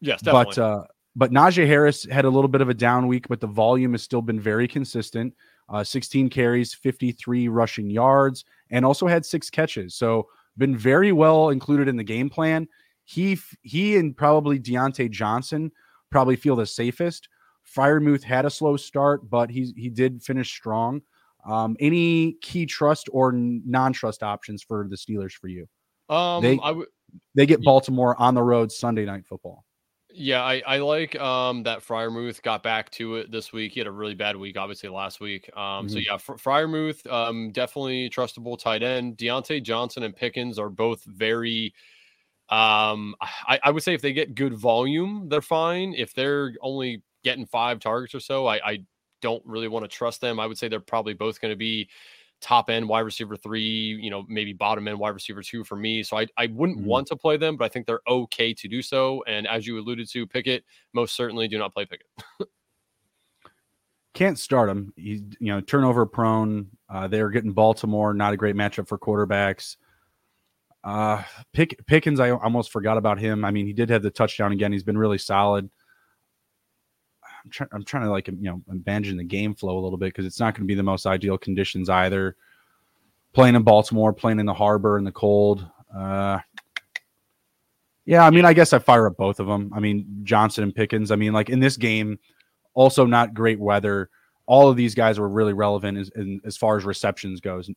Speaker 2: Yes, definitely.
Speaker 1: But uh, but Najee Harris had a little bit of a down week, but the volume has still been very consistent. Uh, 16 carries, 53 rushing yards, and also had six catches. So been very well included in the game plan. He he and probably Diontae Johnson probably feel the safest. Freiermuth had a slow start, but he he did finish strong. Um, any key trust or non trust options for the Steelers for you?
Speaker 2: um,
Speaker 1: they-
Speaker 2: I.
Speaker 1: They get Baltimore on the road Sunday night football.
Speaker 2: Yeah, I, I like um that Freiermuth got back to it this week. He had a really bad week, obviously last week. Um, so
Speaker 1: Mhm.
Speaker 2: yeah, Fr- Freiermuth, um, definitely trustable tight end. Diontae Johnson and Pickens are both very. Um, I, I would say if they get good volume, they're fine. If they're only getting five targets or so, I, I don't really want to trust them. I would say they're probably both going to be top end wide receiver three, you know, maybe bottom end wide receiver two for me. So I, I wouldn't
Speaker 1: Mhm.
Speaker 2: want to play them, but I think they're okay to do so. And as you alluded to, Pickett, most certainly do not play Pickett.
Speaker 1: can't start him. He's you know turnover prone. Uh, they're getting Baltimore, not a great matchup for quarterbacks. Uh, Pick, Pickens, I almost forgot about him. I mean, he did have the touchdown again. He's been really solid. I'm trying. I'm trying to like you know abandon the game flow a little bit because it's not going to be the most ideal conditions either. Playing in Baltimore, playing in the harbor in the cold. Uh, yeah, I mean, I guess I fire up both of them. I mean, Johnson and Pickens. I mean, like in this game, also not great weather. All of these guys were really relevant as, in, as far as receptions goes.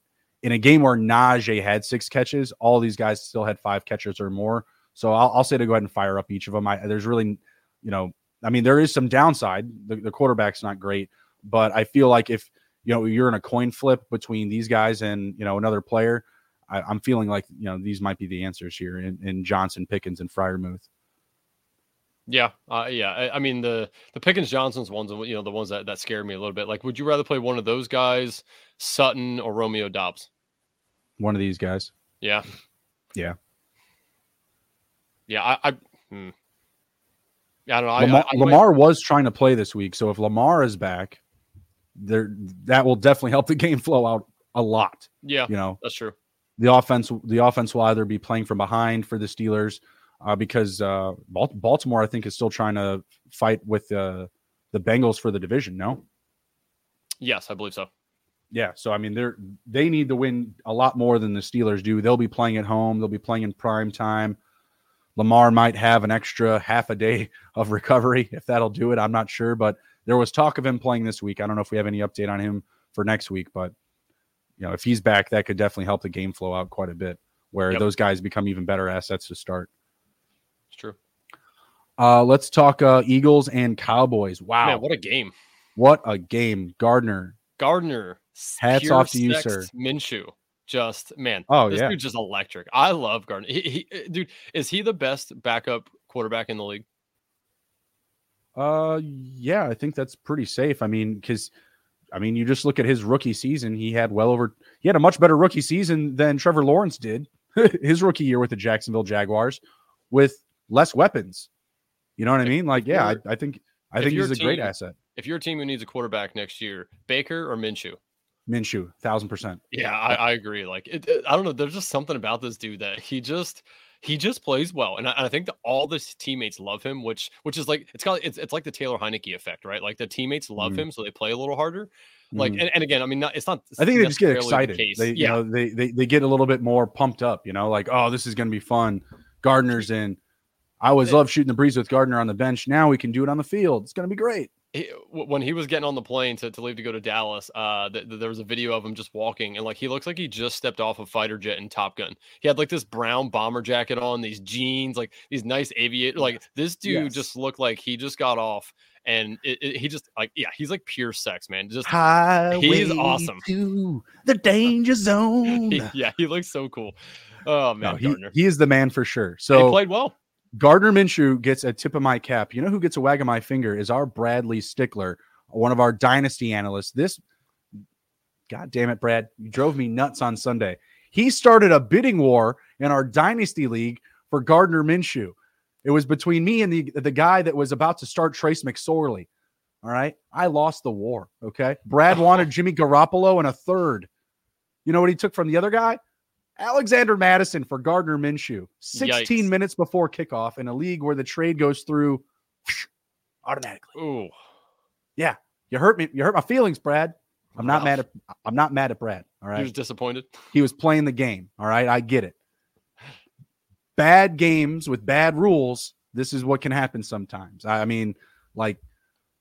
Speaker 1: In a game where Najee had six catches, all these guys still had five catches or more. So I'll, I'll say to go ahead and fire up each of them. I, there's really, you know, I mean, there is some downside. The, the quarterback's not great, but I feel like if you know you're in a coin flip between these guys and you know another player, I, I'm feeling like you know these might be the answers here in, in Johnson, Pickens, and Freiermuth.
Speaker 2: Yeah, uh, yeah. I, I, mean the the Pickens Johnsons ones, you know, the ones that that scared me a little bit. Like, would you rather play one of those guys, Sutton or Romeo Doubs?
Speaker 1: One of these guys.
Speaker 2: Yeah.
Speaker 1: Yeah.
Speaker 2: Yeah. I. I hmm. I don't know.
Speaker 1: Lamar,
Speaker 2: I, I,
Speaker 1: Lamar was trying to play this week, so if Lamar is back, there that will definitely help the game flow out a lot.
Speaker 2: Yeah,
Speaker 1: you know
Speaker 2: that's true.
Speaker 1: The offense, the offense will either be playing from behind for the Steelers uh, because uh, Baltimore, I think, is still trying to fight with uh, the Bengals for the division. No.
Speaker 2: Yes, I believe so.
Speaker 1: Yeah, so I mean, they're they need to win a lot more than the Steelers do. They'll be playing at home. They'll be playing in prime time. Lamar might have an extra half a day of recovery if that'll do it. I'm not sure, but there was talk of him playing this week. I don't know if we have any update on him for next week, but you know, if he's back, that could definitely help the game flow out quite a bit. Where yep. those guys become even better assets to start.
Speaker 2: It's true.
Speaker 1: Uh, let's talk uh, Eagles and Cowboys. Wow,
Speaker 2: Man, what a game!
Speaker 1: What a game, Gardner.
Speaker 2: Gardner,
Speaker 1: hats off to you, sir.
Speaker 2: Minshew, just man.
Speaker 1: Oh
Speaker 2: this
Speaker 1: yeah,
Speaker 2: dude's just electric. I love Gardner. He, he, eh, dude, is he the best backup quarterback in the league?
Speaker 1: Uh, yeah, I think that's pretty safe. I mean, because I mean, you just look at his rookie season. He had well over. He had a much better rookie season than Trevor Lawrence did his rookie year with the Jacksonville Jaguars, with less weapons. You know what I mean? Like, yeah, I, I think I think he's a team, great asset.
Speaker 2: If you're a team who needs a quarterback next year, Baker or Minshew?
Speaker 1: Minshew, thousand percent.
Speaker 2: Yeah, I, I agree. Like, it, it, I don't know. There's just something about this dude that he just he just plays well, and I, I, think that all his teammates love him, which which is like it's kind of it's, it's like the Taylor Heinicke effect, right? Like the teammates love mm. him, so they play a little harder. Like, mm. and, and, again, I mean, not, it's not.
Speaker 1: I think they just get excited. The they, yeah. you know, they, they they get a little bit more pumped up. You know, like, oh, this is going to be fun. Gardner's in. I always love shooting the breeze with Gardner on the bench. Now we can do it on the field. It's going to be great
Speaker 2: he, when he was getting on the plane to, to leave to go to Dallas, uh, th- th- there was a video of him just walking, and like he looks like he just stepped off a fighter jet in Top Gun. He had like this brown bomber jacket on, these jeans, like these nice aviator. Like this dude yes. just looked like he just got off, and it, it, he just like yeah, he's like pure sex, man. Just
Speaker 1: Highway
Speaker 2: he's awesome.
Speaker 1: To the danger zone.
Speaker 2: he, yeah, he looks so cool. Oh man, no,
Speaker 1: he, he, is the man for sure. So
Speaker 2: he played well.
Speaker 1: Gardner Minshew gets a tip of my cap. You know who gets a wag of my finger is our Bradley Stickler, one of our dynasty analysts. This, God damn it, Brad, you drove me nuts on Sunday. He started a bidding war in our dynasty league for Gardner Minshew. It was between me and the the guy that was about to start Trace McSorley. All right, I lost the war. Okay, Brad wanted Jimmy Garoppolo and a third. You know what he took from the other guy? Alexander Mattison for Gardner Minshew, 16 Yikes. minutes before kickoff in a league where the trade goes through automatically.
Speaker 2: Ooh.
Speaker 1: Yeah. You hurt me. You hurt my feelings, Brad. I'm not mad at I'm not mad at Brad. All right. He
Speaker 2: was disappointed.
Speaker 1: He was playing the game. All right. I get it. Bad games with bad rules. This is what can happen sometimes. I mean, like,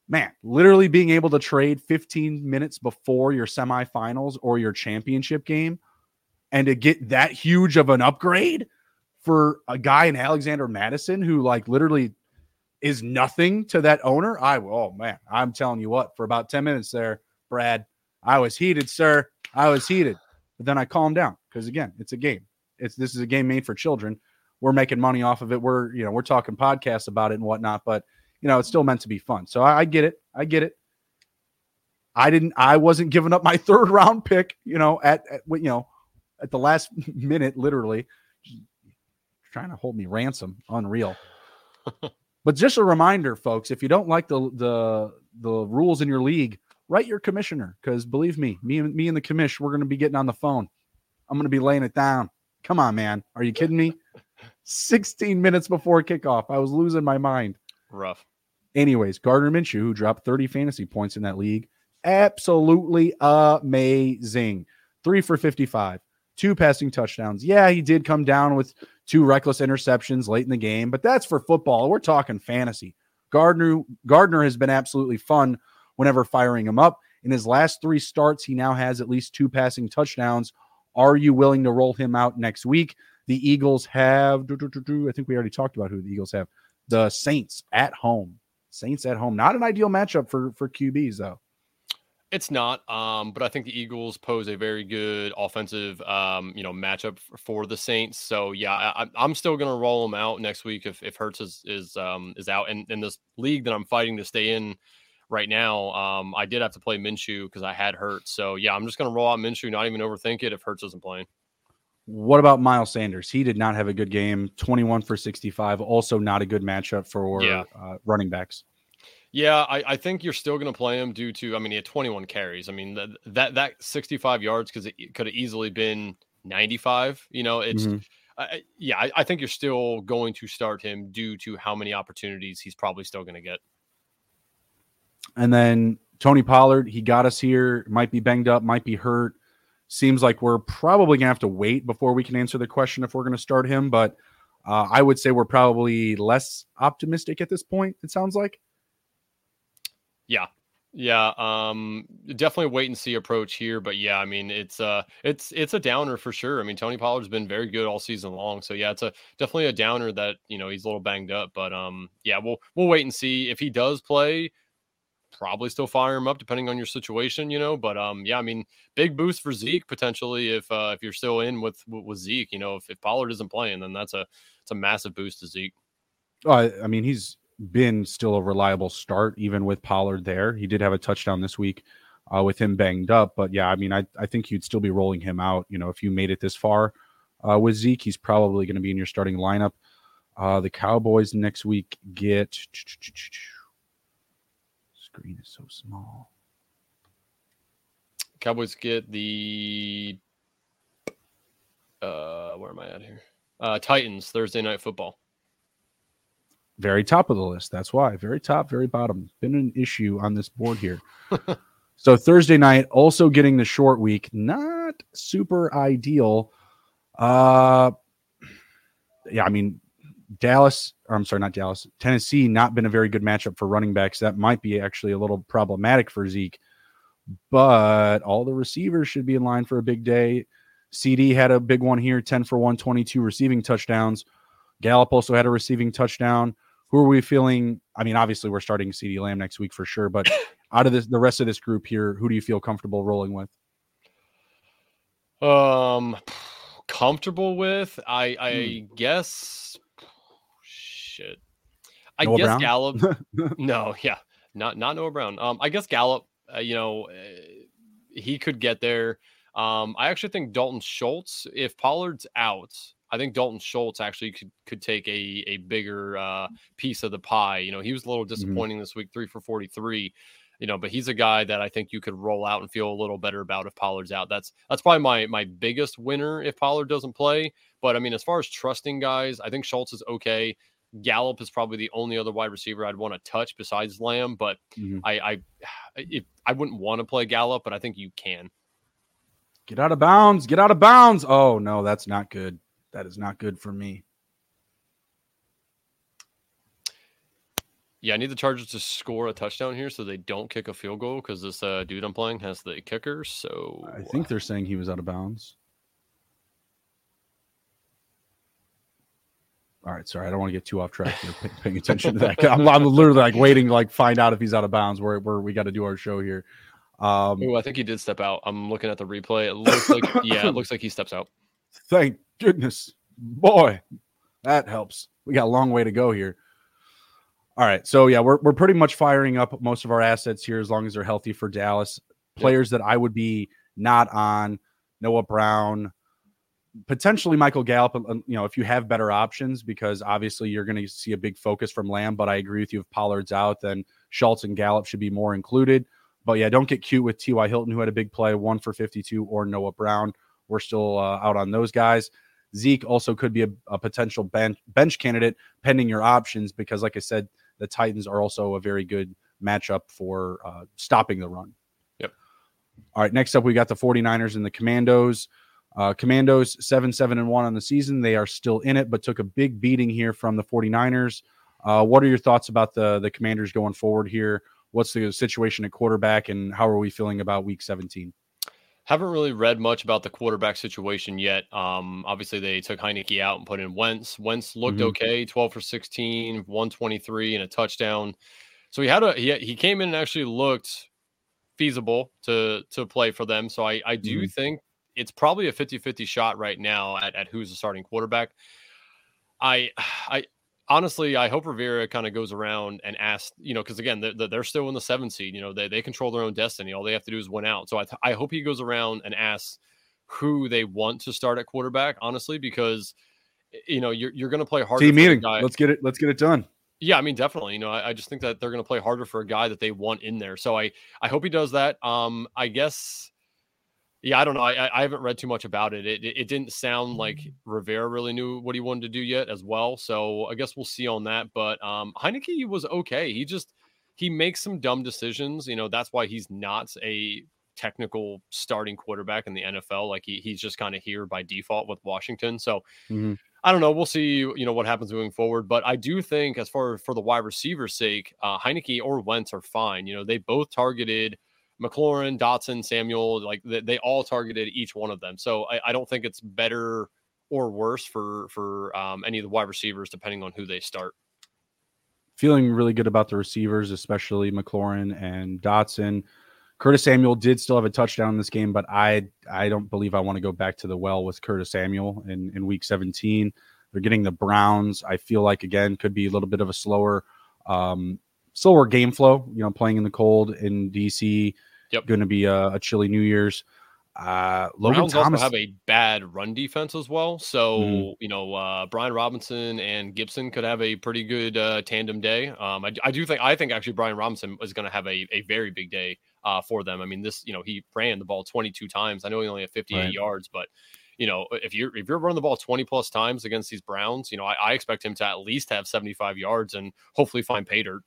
Speaker 1: man, literally being able to trade 15 minutes before your semifinals or your championship game and to get that huge of an upgrade for a guy in Alexander Mattison who like literally is nothing to that owner. I oh man, I'm telling you what, for about 10 minutes there, Brad, I was heated, sir. I was heated. But then I calmed down because again, it's a game. It's this is a game made for children. We're making money off of it. We're, you know, we're talking podcasts about it and whatnot, but you know, it's still meant to be fun. So I, I get it. I get it. I didn't I wasn't giving up my third round pick, you know, at, at you know, at the last minute, literally trying to hold me ransom. Unreal. but just a reminder, folks, if you don't like the the the rules in your league, write your commissioner because believe me, me and me and the commish, we're going to be getting on the phone. I'm going to be laying it down. Come on, man. Are you kidding me? 16 minutes before kickoff, I was losing my mind.
Speaker 2: Rough.
Speaker 1: Anyways, Gardner Minshew, who dropped 30 fantasy points in that league, absolutely amazing. Three for 55, two passing touchdowns. Yeah, he did come down with two reckless interceptions late in the game, but that's for football. We're talking fantasy. Gardner Gardner has been absolutely fun whenever firing him up. In his last three starts, he now has at least two passing touchdowns. Are you willing to roll him out next week? The Eagles have, I think we already talked about who the Eagles have. The Saints at home. Saints at home. Not an ideal matchup for for QBs though.
Speaker 2: It's not, um, but I think the Eagles pose a very good offensive, um, you know, matchup for the Saints. So yeah, I, am still going to roll them out next week if if Hurts is is um, is out. And in this league that I'm fighting to stay in right now, um, I did have to play Minshew because I had Hurts. So yeah, I'm just going to roll out Minshew, not even overthink it if Hurts isn't playing.
Speaker 1: What about Miles Sanders? He did not have a good game. 21 for 65. Also, not a good matchup for yeah. uh, running backs.
Speaker 2: Yeah, I, I think you're still going to play him due to. I mean, he had 21 carries. I mean, that that, that 65 yards because it could have easily been 95. You know, it's. Mm-hmm. Uh, yeah, I, I think you're still going to start him due to how many opportunities he's probably still going to get.
Speaker 1: And then Tony Pollard, he got us here. Might be banged up, might be hurt. Seems like we're probably going to have to wait before we can answer the question if we're going to start him. But uh, I would say we're probably less optimistic at this point. It sounds like.
Speaker 2: Yeah. Yeah, um, definitely wait and see approach here, but yeah, I mean it's uh it's it's a downer for sure. I mean Tony Pollard's been very good all season long, so yeah, it's a definitely a downer that you know he's a little banged up, but um yeah, we'll we'll wait and see if he does play. Probably still fire him up depending on your situation, you know. But um yeah, I mean big boost for Zeke potentially if uh if you're still in with with Zeke, you know, if, if Pollard isn't playing, then that's a it's a massive boost to Zeke.
Speaker 1: I mean he's been still a reliable start, even with Pollard there. He did have a touchdown this week uh, with him banged up. But yeah, I mean, I, I think you'd still be rolling him out. You know, if you made it this far uh, with Zeke, he's probably going to be in your starting lineup. Uh, the Cowboys next week get. Screen is so small.
Speaker 2: Cowboys get the. Uh, where am I at here? Uh, Titans Thursday night football
Speaker 1: very top of the list. That's why very top, very bottom. Been an issue on this board here. so Thursday night, also getting the short week, not super ideal. Uh, yeah, I mean Dallas. I'm sorry, not Dallas. Tennessee, not been a very good matchup for running backs. That might be actually a little problematic for Zeke. But all the receivers should be in line for a big day. CeeDee had a big one here, 10 for 122 receiving touchdowns. Gallup also had a receiving touchdown who are we feeling? I mean, obviously we're starting CeeDee Lamb next week for sure, but out of this, the rest of this group here, who do you feel comfortable rolling with?
Speaker 2: Um, comfortable with? I I hmm. guess. Shit. I Noah guess Brown? Gallup. no, yeah, not not Noah Brown. Um, I guess Gallup. Uh, you know, uh, he could get there. Um, I actually think Dalton Schultz, if Pollard's out, I think Dalton Schultz actually could could take a a bigger uh, piece of the pie. You know, he was a little mm-hmm. disappointing mm-hmm. this week, three for forty three. You know, but he's a guy that I think you could roll out and feel a little better about if Pollard's out. That's that's probably my my biggest winner if Pollard doesn't play. But I mean, as far as trusting guys, I think Schultz is okay. Gallup is probably the only other wide receiver I'd want to touch besides Lamb. But mm-hmm. I I if, I wouldn't want to play Gallup, but I think you can.
Speaker 1: Get out of bounds! Get out of bounds! Oh no, that's not good. That is not good for me.
Speaker 2: Yeah, I need the Chargers to score a touchdown here so they don't kick a field goal because this uh, dude I'm playing has the kicker. So
Speaker 1: I think they're saying he was out of bounds. All right, sorry, I don't want to get too off track here. Paying attention to that, I'm, I'm, literally like waiting, to, like find out if he's out of bounds. Where where we got to do our show here.
Speaker 2: Um, oh, I think he did step out. I'm looking at the replay. It looks like yeah, it looks like he steps out.
Speaker 1: Thank goodness. Boy, that helps. We got a long way to go here. All right. So yeah, we're we're pretty much firing up most of our assets here as long as they're healthy for Dallas. Players that I would be not on Noah Brown, potentially Michael Gallup. Uh, you know, if you have better options, because obviously you're going to see a big focus from Lamb. But I agree with you. If Pollard's out, then Schultz and Gallup should be more included. But yeah, don't get cute with T.Y. Hilton, who had a big play, one for 52, or Noah Brown. We're still uh, out on those guys. Zeke also could be a, a potential bench, bench candidate pending your options because, like I said, the Titans are also a very good matchup for uh, stopping the run.
Speaker 2: Yep.
Speaker 1: All right. Next up, we got the 49ers and the Commandos. Uh, Commandos 7 7 and 1 on the season. They are still in it, but took a big beating here from the 49ers. Uh, what are your thoughts about the, the Commanders going forward here? What's the situation at quarterback, and how are we feeling about week 17?
Speaker 2: Haven't really read much about the quarterback situation yet. Um, obviously, they took Heinicke out and put in Wentz. Wentz looked mm-hmm. okay, 12 for 16, 123, and a touchdown. So he had a he, he came in and actually looked feasible to to play for them. So I I do mm-hmm. think it's probably a 50-50 shot right now at, at who's the starting quarterback. I I honestly, I hope Rivera kind of goes around and asks, you know, because again, they're, they're still in the seventh seed. You know, they, they control their own destiny. All they have to do is win out. So I, I hope he goes around and asks who they want to start at quarterback, honestly, because, you know, you're, you're going to play hard.
Speaker 1: Team meeting. Let's get it. Let's get it done.
Speaker 2: Yeah, I mean, definitely. You know, I, I just think that they're going to play harder for a guy that they want in there. So I, I hope he does that. Um, I guess yeah, I don't know. I, I haven't read too much about it. it. It didn't sound like mm-hmm. Rivera really knew what he wanted to do yet, as well. So I guess we'll see on that. But um, Heinicke was okay. He just he makes some dumb decisions. You know, that's why he's not a technical starting quarterback in the NFL. Like he, he's just kind of here by default with Washington. So mm-hmm. I don't know. We'll see. You know what happens moving forward. But I do think, as far for the wide receiver's sake, uh, Heinicke or Wentz are fine. You know, they both targeted McLaurin, Dotson, Samuel, like they, they all targeted each one of them. So I, I, don't think it's better or worse for for um, any of the wide receivers, depending on who they start.
Speaker 1: Feeling really good about the receivers, especially McLaurin and Dotson. Curtis Samuel did still have a touchdown in this game, but I I don't believe I want to go back to the well with Curtis Samuel in, in week 17. They're getting the Browns. I feel like again could be a little bit of a slower um, slower game flow. You know, playing in the cold in DC. Yep. Going to be a, a, chilly New Year's. Uh,
Speaker 2: Logan Browns Thomas also have a bad run defense as well. So mm-hmm. you know, uh, Brian Robinson and Gibson could have a pretty good uh, tandem day. Um, I, I, do think I think actually Brian Robinson is going to have a, a very big day uh, for them. I mean, this you know he ran the ball 22 times. I know he only had 58 right. yards, but you know if you're if you're running the ball 20 plus times against these Browns, you know I, I expect him to at least have 75 yards and hopefully find pay dirt.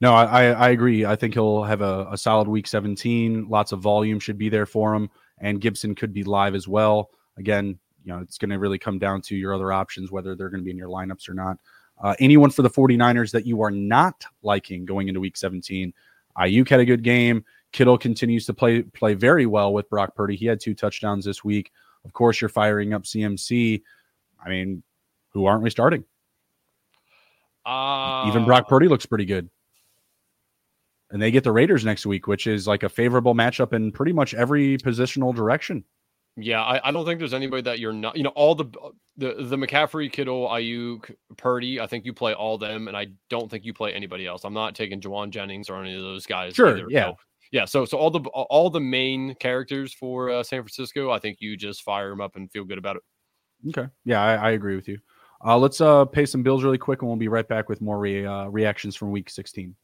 Speaker 1: No, I, I agree. I think he'll have a, a solid week 17. Lots of volume should be there for him. And Gibson could be live as well. Again, you know, it's going to really come down to your other options, whether they're going to be in your lineups or not. Uh, anyone for the 49ers that you are not liking going into week 17, Aiyuk had a good game. Kittle continues to play play very well with Brock Purdy. He had two touchdowns this week. Of course, you're firing up CMC. I mean, who aren't we starting? Uh, Even Brock Purdy looks pretty good and they get the Raiders next week, which is like a favorable matchup in pretty much every positional direction.
Speaker 2: Yeah, I, I, don't think there's anybody that you're not. You know, all the the the McCaffrey, Kittle, Aiyuk, Purdy. I think you play all them, and I don't think you play anybody else. I'm not taking Jauan Jennings or any of those guys.
Speaker 1: Sure. Either, yeah.
Speaker 2: So, yeah. So so all the all the main characters for uh, San Francisco, I think you just fire them up and feel good about it.
Speaker 1: Okay. Yeah, I, I agree with you. Uh, let's uh, pay some bills really quick, and we'll be right back with more re- uh, reactions from Week 16.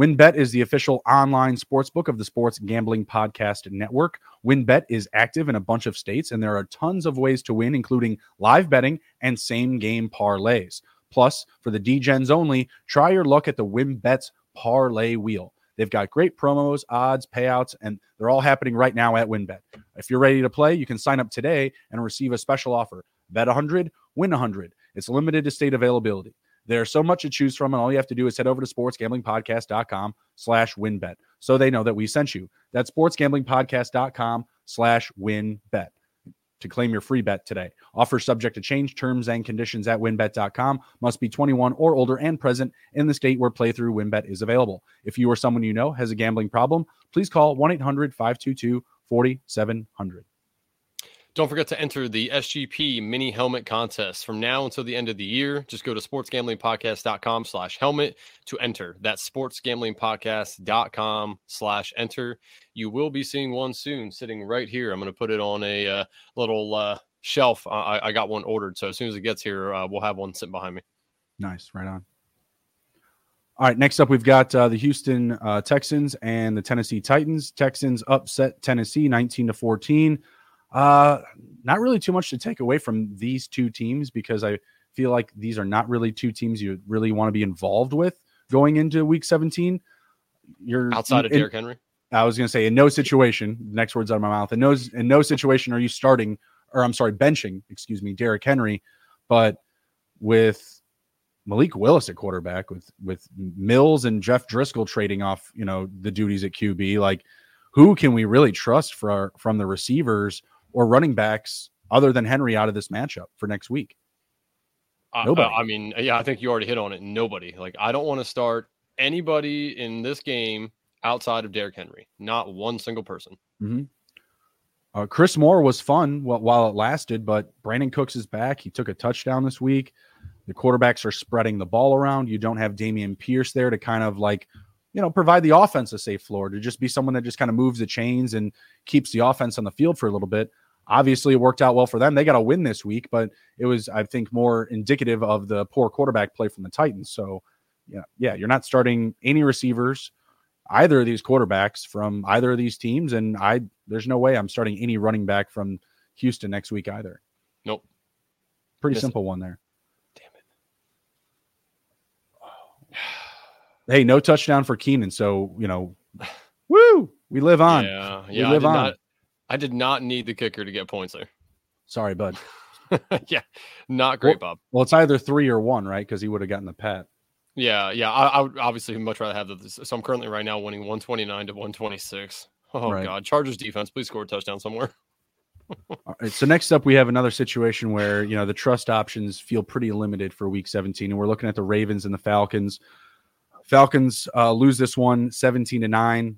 Speaker 1: WynnBET is the official online sportsbook of the Sports Gambling Podcast Network. WynnBET is active in a bunch of states, and there are tons of ways to win, including live betting and same game parlays. Plus, for the DGens only, try your luck at the WynnBET's Parlay Wheel. They've got great promos, odds, payouts, and they're all happening right now at WynnBET. If you're ready to play, you can sign up today and receive a special offer. Bet 100, win 100. It's limited to state availability. There's so much to choose from, and all you have to do is head over to sportsgamblingpodcast.com slash wynnbet so they know that we sent you. That's sportsgamblingpodcast.com slash wynnbet to claim your free bet today. Offer subject to change terms and conditions at wynnbet.com. Must be 21 or older and present in the state where playthrough wynnbet is available. If you or someone you know has a gambling problem, please call 1 800 522 4700.
Speaker 2: Don't forget to enter the SGP mini helmet contest from now until the end of the year. Just go to sportsgamblingpodcast.com slash helmet to enter. That's sportsgamblingpodcast.com slash enter. You will be seeing one soon sitting right here. I'm going to put it on a uh, little uh, shelf. I, I, got one ordered. So as soon as it gets here, uh, we'll have one sitting behind me.
Speaker 1: Nice. Right on. All right, next up, we've got uh, the Houston uh, Texans and the Tennessee Titans. Texans upset Tennessee 19 to 14. Uh, not really too much to take away from these two teams because I feel like these are not really two teams you really want to be involved with going into Week 17.
Speaker 2: You're outside of Derrick Henry.
Speaker 1: I was going to say, in no situation, next words out of my mouth, in no in no situation are you starting, or I'm sorry, benching, excuse me, Derrick Henry, but with Malik Willis at quarterback, with with Mills and Jeff Driskel trading off, you know, the duties at QB, like who can we really trust for our, from the receivers or running backs other than Henry out of this matchup for next week?
Speaker 2: Nobody. Uh, I mean, yeah, I think you already hit on it. Nobody. Like, I don't want to start anybody in this game outside of Derrick Henry. Not one single person.
Speaker 1: Mm-hmm. Uh, Chris Moore was fun while it lasted, but Brandin Cooks is back. He took a touchdown this week. The quarterbacks are spreading the ball around. You don't have Dameon Pierce there to kind of like, you know, provide the offense a safe floor to just be someone that just kind of moves the chains and keeps the offense on the field for a little bit. Obviously, it worked out well for them. They got a win this week, but it was, I think, more indicative of the poor quarterback play from the Titans. So, yeah, yeah, you're not starting any receivers, either of these quarterbacks from either of these teams, and I there's no way I'm starting any running back from Houston next week either.
Speaker 2: Nope.
Speaker 1: Pretty simple one there.
Speaker 2: Damn it.
Speaker 1: Hey, no touchdown for Keenan, so you know, woo, we live on.
Speaker 2: Yeah,
Speaker 1: We
Speaker 2: yeah. I did
Speaker 1: on.
Speaker 2: not. I did not need the kicker to get points there.
Speaker 1: Sorry, bud.
Speaker 2: yeah, not great, Bob.
Speaker 1: Well, it's either three or one, right? Because he would have gotten the pat.
Speaker 2: Yeah, yeah. I, I would obviously much rather have this. So I'm currently right now winning 129 to 126. Oh
Speaker 1: Right.
Speaker 2: God, Chargers defense, please score a touchdown somewhere.
Speaker 1: All right, so next up, we have another situation where you know the trust options feel pretty limited for Week 17, and we're looking at the Ravens and the Falcons. Falcons uh, lose this one 17 to nine.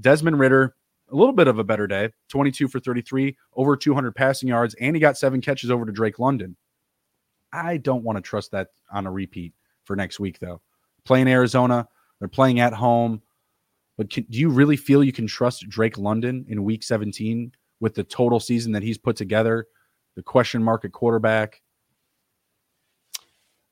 Speaker 1: Desmond Ridder, a little bit of a better day, 22 for 33, over 200 passing yards, and he got seven catches over to Drake London. I don't want to trust that on a repeat for next week, though. Playing Arizona, they're playing at home. But can, do you really feel you can trust Drake London in week 17 with the total season that he's put together, the question mark at quarterback?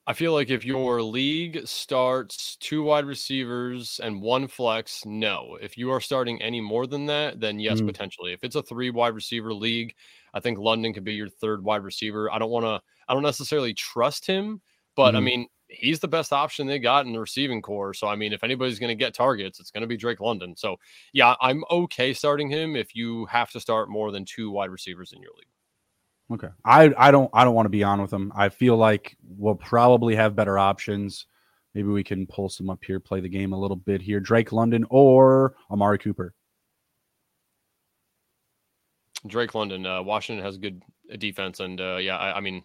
Speaker 2: I feel like if your league starts two wide receivers and one flex, no. If you are starting any more than that, then yes,
Speaker 1: Mm.
Speaker 2: potentially. If it's a three wide receiver league, I think London could be your third wide receiver. I don't want to, I don't necessarily trust him, but I
Speaker 1: Mhm.
Speaker 2: mean, he's the best option they got in the receiving core. So, I mean, if anybody's going to get targets, it's going to be Drake London. So, yeah, I'm okay starting him if you have to start more than two wide receivers in your league.
Speaker 1: Okay. I, I don't I don't want to be on with him. I feel like we'll probably have better options. Maybe we can pull some up here, play the game a little bit here. Drake London or Amari Cooper.
Speaker 2: Drake London, uh, Washington has a good uh, defense, and uh, yeah, I, I mean,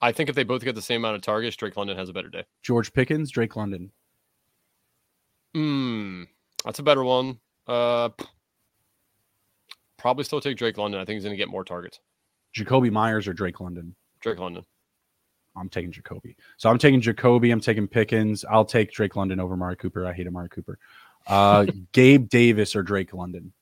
Speaker 2: I think if they both get the same amount of targets, Drake London has a better day.
Speaker 1: George Pickens, Drake London.
Speaker 2: Hmm, that's a better one. Uh, probably still take Drake London. I think he's going to get more targets.
Speaker 1: Jakobi Meyers or Drake London.
Speaker 2: Drake London.
Speaker 1: I'm taking Jakobi. So I'm taking Jakobi. I'm taking Pickens. I'll take Drake London over Amari Cooper. I hate Amari Cooper. Uh, Gabe Davis or Drake London.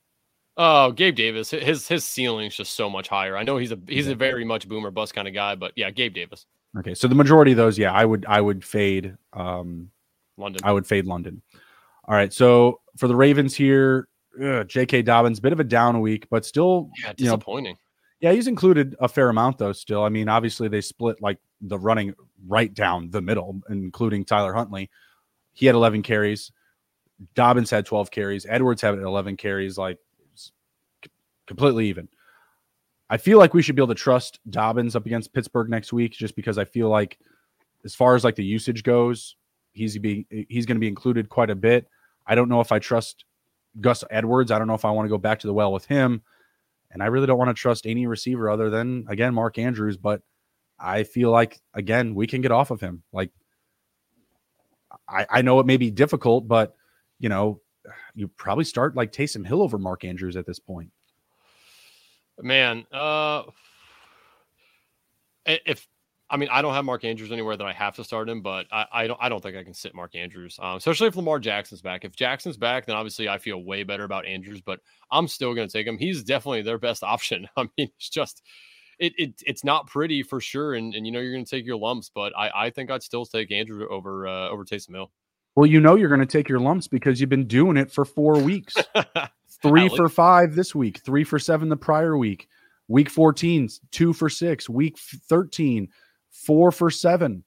Speaker 2: Oh, Gabe Davis, hi- his his ceiling's just so much higher. I know he's a he's
Speaker 1: Yeah.
Speaker 2: a very much boomer bust kind of guy, but yeah, Gabe Davis,
Speaker 1: Okay, so the majority of those, yeah, I would I would fade. Um,
Speaker 2: London.
Speaker 1: I would fade London. All right, so for the Ravens here, ugh, J.K. Dobbins, bit of a down week, but still,
Speaker 2: yeah,
Speaker 1: you know,
Speaker 2: disappointing.
Speaker 1: Yeah, he's included a fair amount though. Still, I mean, obviously they split like the running right down the middle, including Tyler Huntley. He had 11 carries. Dobbins had 12 carries. Edwards had 11 carries. Like completely even. I feel like we should be able to trust Dobbins up against Pittsburgh next week, just because I feel like, as far as like the usage goes, he's he's going to be included quite a bit. I don't know if I trust Gus Edwards. I don't know if I want to go back to the well with him. And I really don't want to trust any receiver other than again Mark Andrews, but I feel like again we can get off of him. Like I, I know it may be difficult, but you know, you probably start like Taysom Hill over Mark Andrews at this point.
Speaker 2: Man, uh, if I mean I don't have Mark Andrews anywhere that I have to start him, but I, I don't I don't think I can sit Mark Andrews, um, especially if Lamar Jackson's back. If Jackson's back, then obviously I feel way better about Andrews, but I'm still going to take him. He's definitely their best option. I mean, it's just it, it it's not pretty for sure, and, and you know you're going to take your lumps, but I I think I'd still take Andrews over uh, over Taysom Hill.
Speaker 1: Well, you know you're going to take your lumps because you've been doing it for four weeks. Three for five this week, three for seven the prior week. Week 14, two for six. Week 13, four for seven.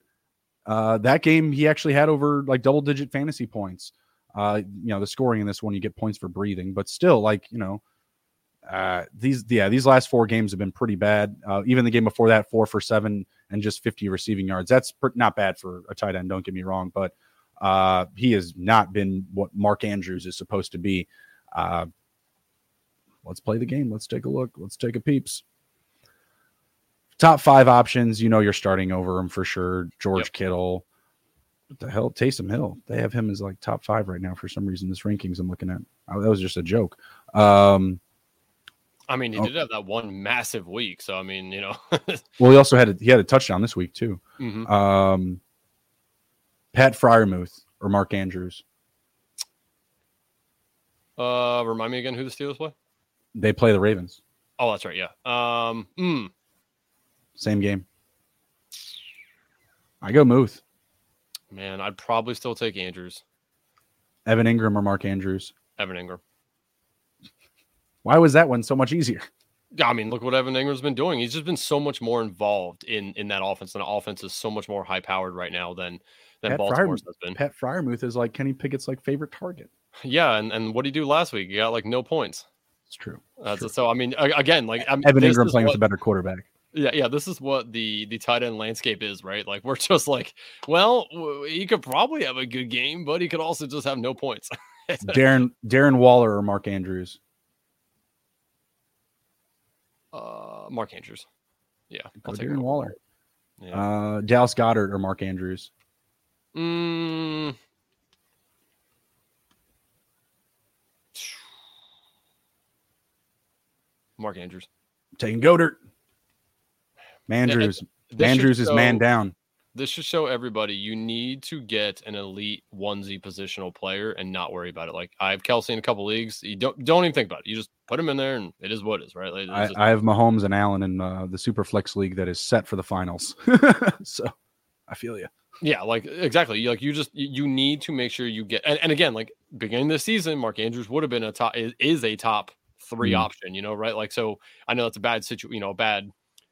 Speaker 1: Uh, that game, he actually had over like double digit fantasy points. Uh, you know, the scoring in this one, you get points for breathing, but still, like, you know, uh, these, yeah, these last four games have been pretty bad. Uh, even the game before that, four for seven and just 50 receiving yards. That's pr- not bad for a tight end, don't get me wrong, but uh, he has not been what Mark Andrews is supposed to be. Uh, let's play the game. Let's take a look. Let's take a peeps. Top five options, you know, you're starting over him for sure. George
Speaker 2: Yep.
Speaker 1: Kittle, What the hell? Taysom Hill. They have him as like top five right now for some reason. This rankings I'm looking at. Oh, that was just a joke. Um,
Speaker 2: I mean, he
Speaker 1: Oh.
Speaker 2: did have that one massive week. So I mean, you know.
Speaker 1: well, he also had a, he had a touchdown this week too.
Speaker 2: Mhm.
Speaker 1: Um, Pat Freiermuth or Mark Andrews.
Speaker 2: Uh, remind me again who the Steelers play.
Speaker 1: They play the Ravens.
Speaker 2: Oh, that's right. Yeah. Um. mm,
Speaker 1: Same game. I go Muth.
Speaker 2: man, I'd probably still take Andrews,
Speaker 1: Evan Engram or Mark Andrews.
Speaker 2: Evan Engram.
Speaker 1: Why was that one so much easier?
Speaker 2: Yeah, I mean, look what Evan Engram's been doing. He's just been so much more involved in in that offense, and the offense is so much more high powered right now than than
Speaker 1: Pat
Speaker 2: Baltimore's
Speaker 1: Fryer-
Speaker 2: has been.
Speaker 1: Pat Freiermuth is like Kenny Pickett's like favorite target.
Speaker 2: Yeah, and and what did he do last week? He got like no points.
Speaker 1: It's true.
Speaker 2: Uh,
Speaker 1: true.
Speaker 2: so I mean, again, like I'm,
Speaker 1: Evan
Speaker 2: Engram
Speaker 1: playing
Speaker 2: what-
Speaker 1: with a better quarterback.
Speaker 2: Yeah, yeah. This is what the the tight end landscape is, right? Like we're just like, well, he could probably have a good game, but he could also just have no points.
Speaker 1: Darren Darren Waller or Mark Andrews.
Speaker 2: uh, Mark Andrews. Yeah, I'll take
Speaker 1: Darren Waller.
Speaker 2: Yeah.
Speaker 1: Uh, Dallas Goedert or Mark Andrews.
Speaker 2: Mm. Mark Andrews.
Speaker 1: Taking Goedert. Mandrews.
Speaker 2: This should
Speaker 1: Andrews is man down.
Speaker 2: This should show everybody you need to get an elite onesie positional player and not worry about it. Like I have Kelce in a couple leagues. You don't don't even think about it. You just put him in there and it is what it is, right? Like, it's
Speaker 1: I,
Speaker 2: just-
Speaker 1: I have Mahomes and Allen in uh, the Super Flex League that is set for the finals. so I feel you.
Speaker 2: Yeah, like exactly. Like you just you you need to make sure you get and, and again, like beginning of the season, Mark Andrews would have been a top is, is a top three
Speaker 1: Mm.
Speaker 2: option, you know, right? Like so I know that's a bad situation, you know, a bad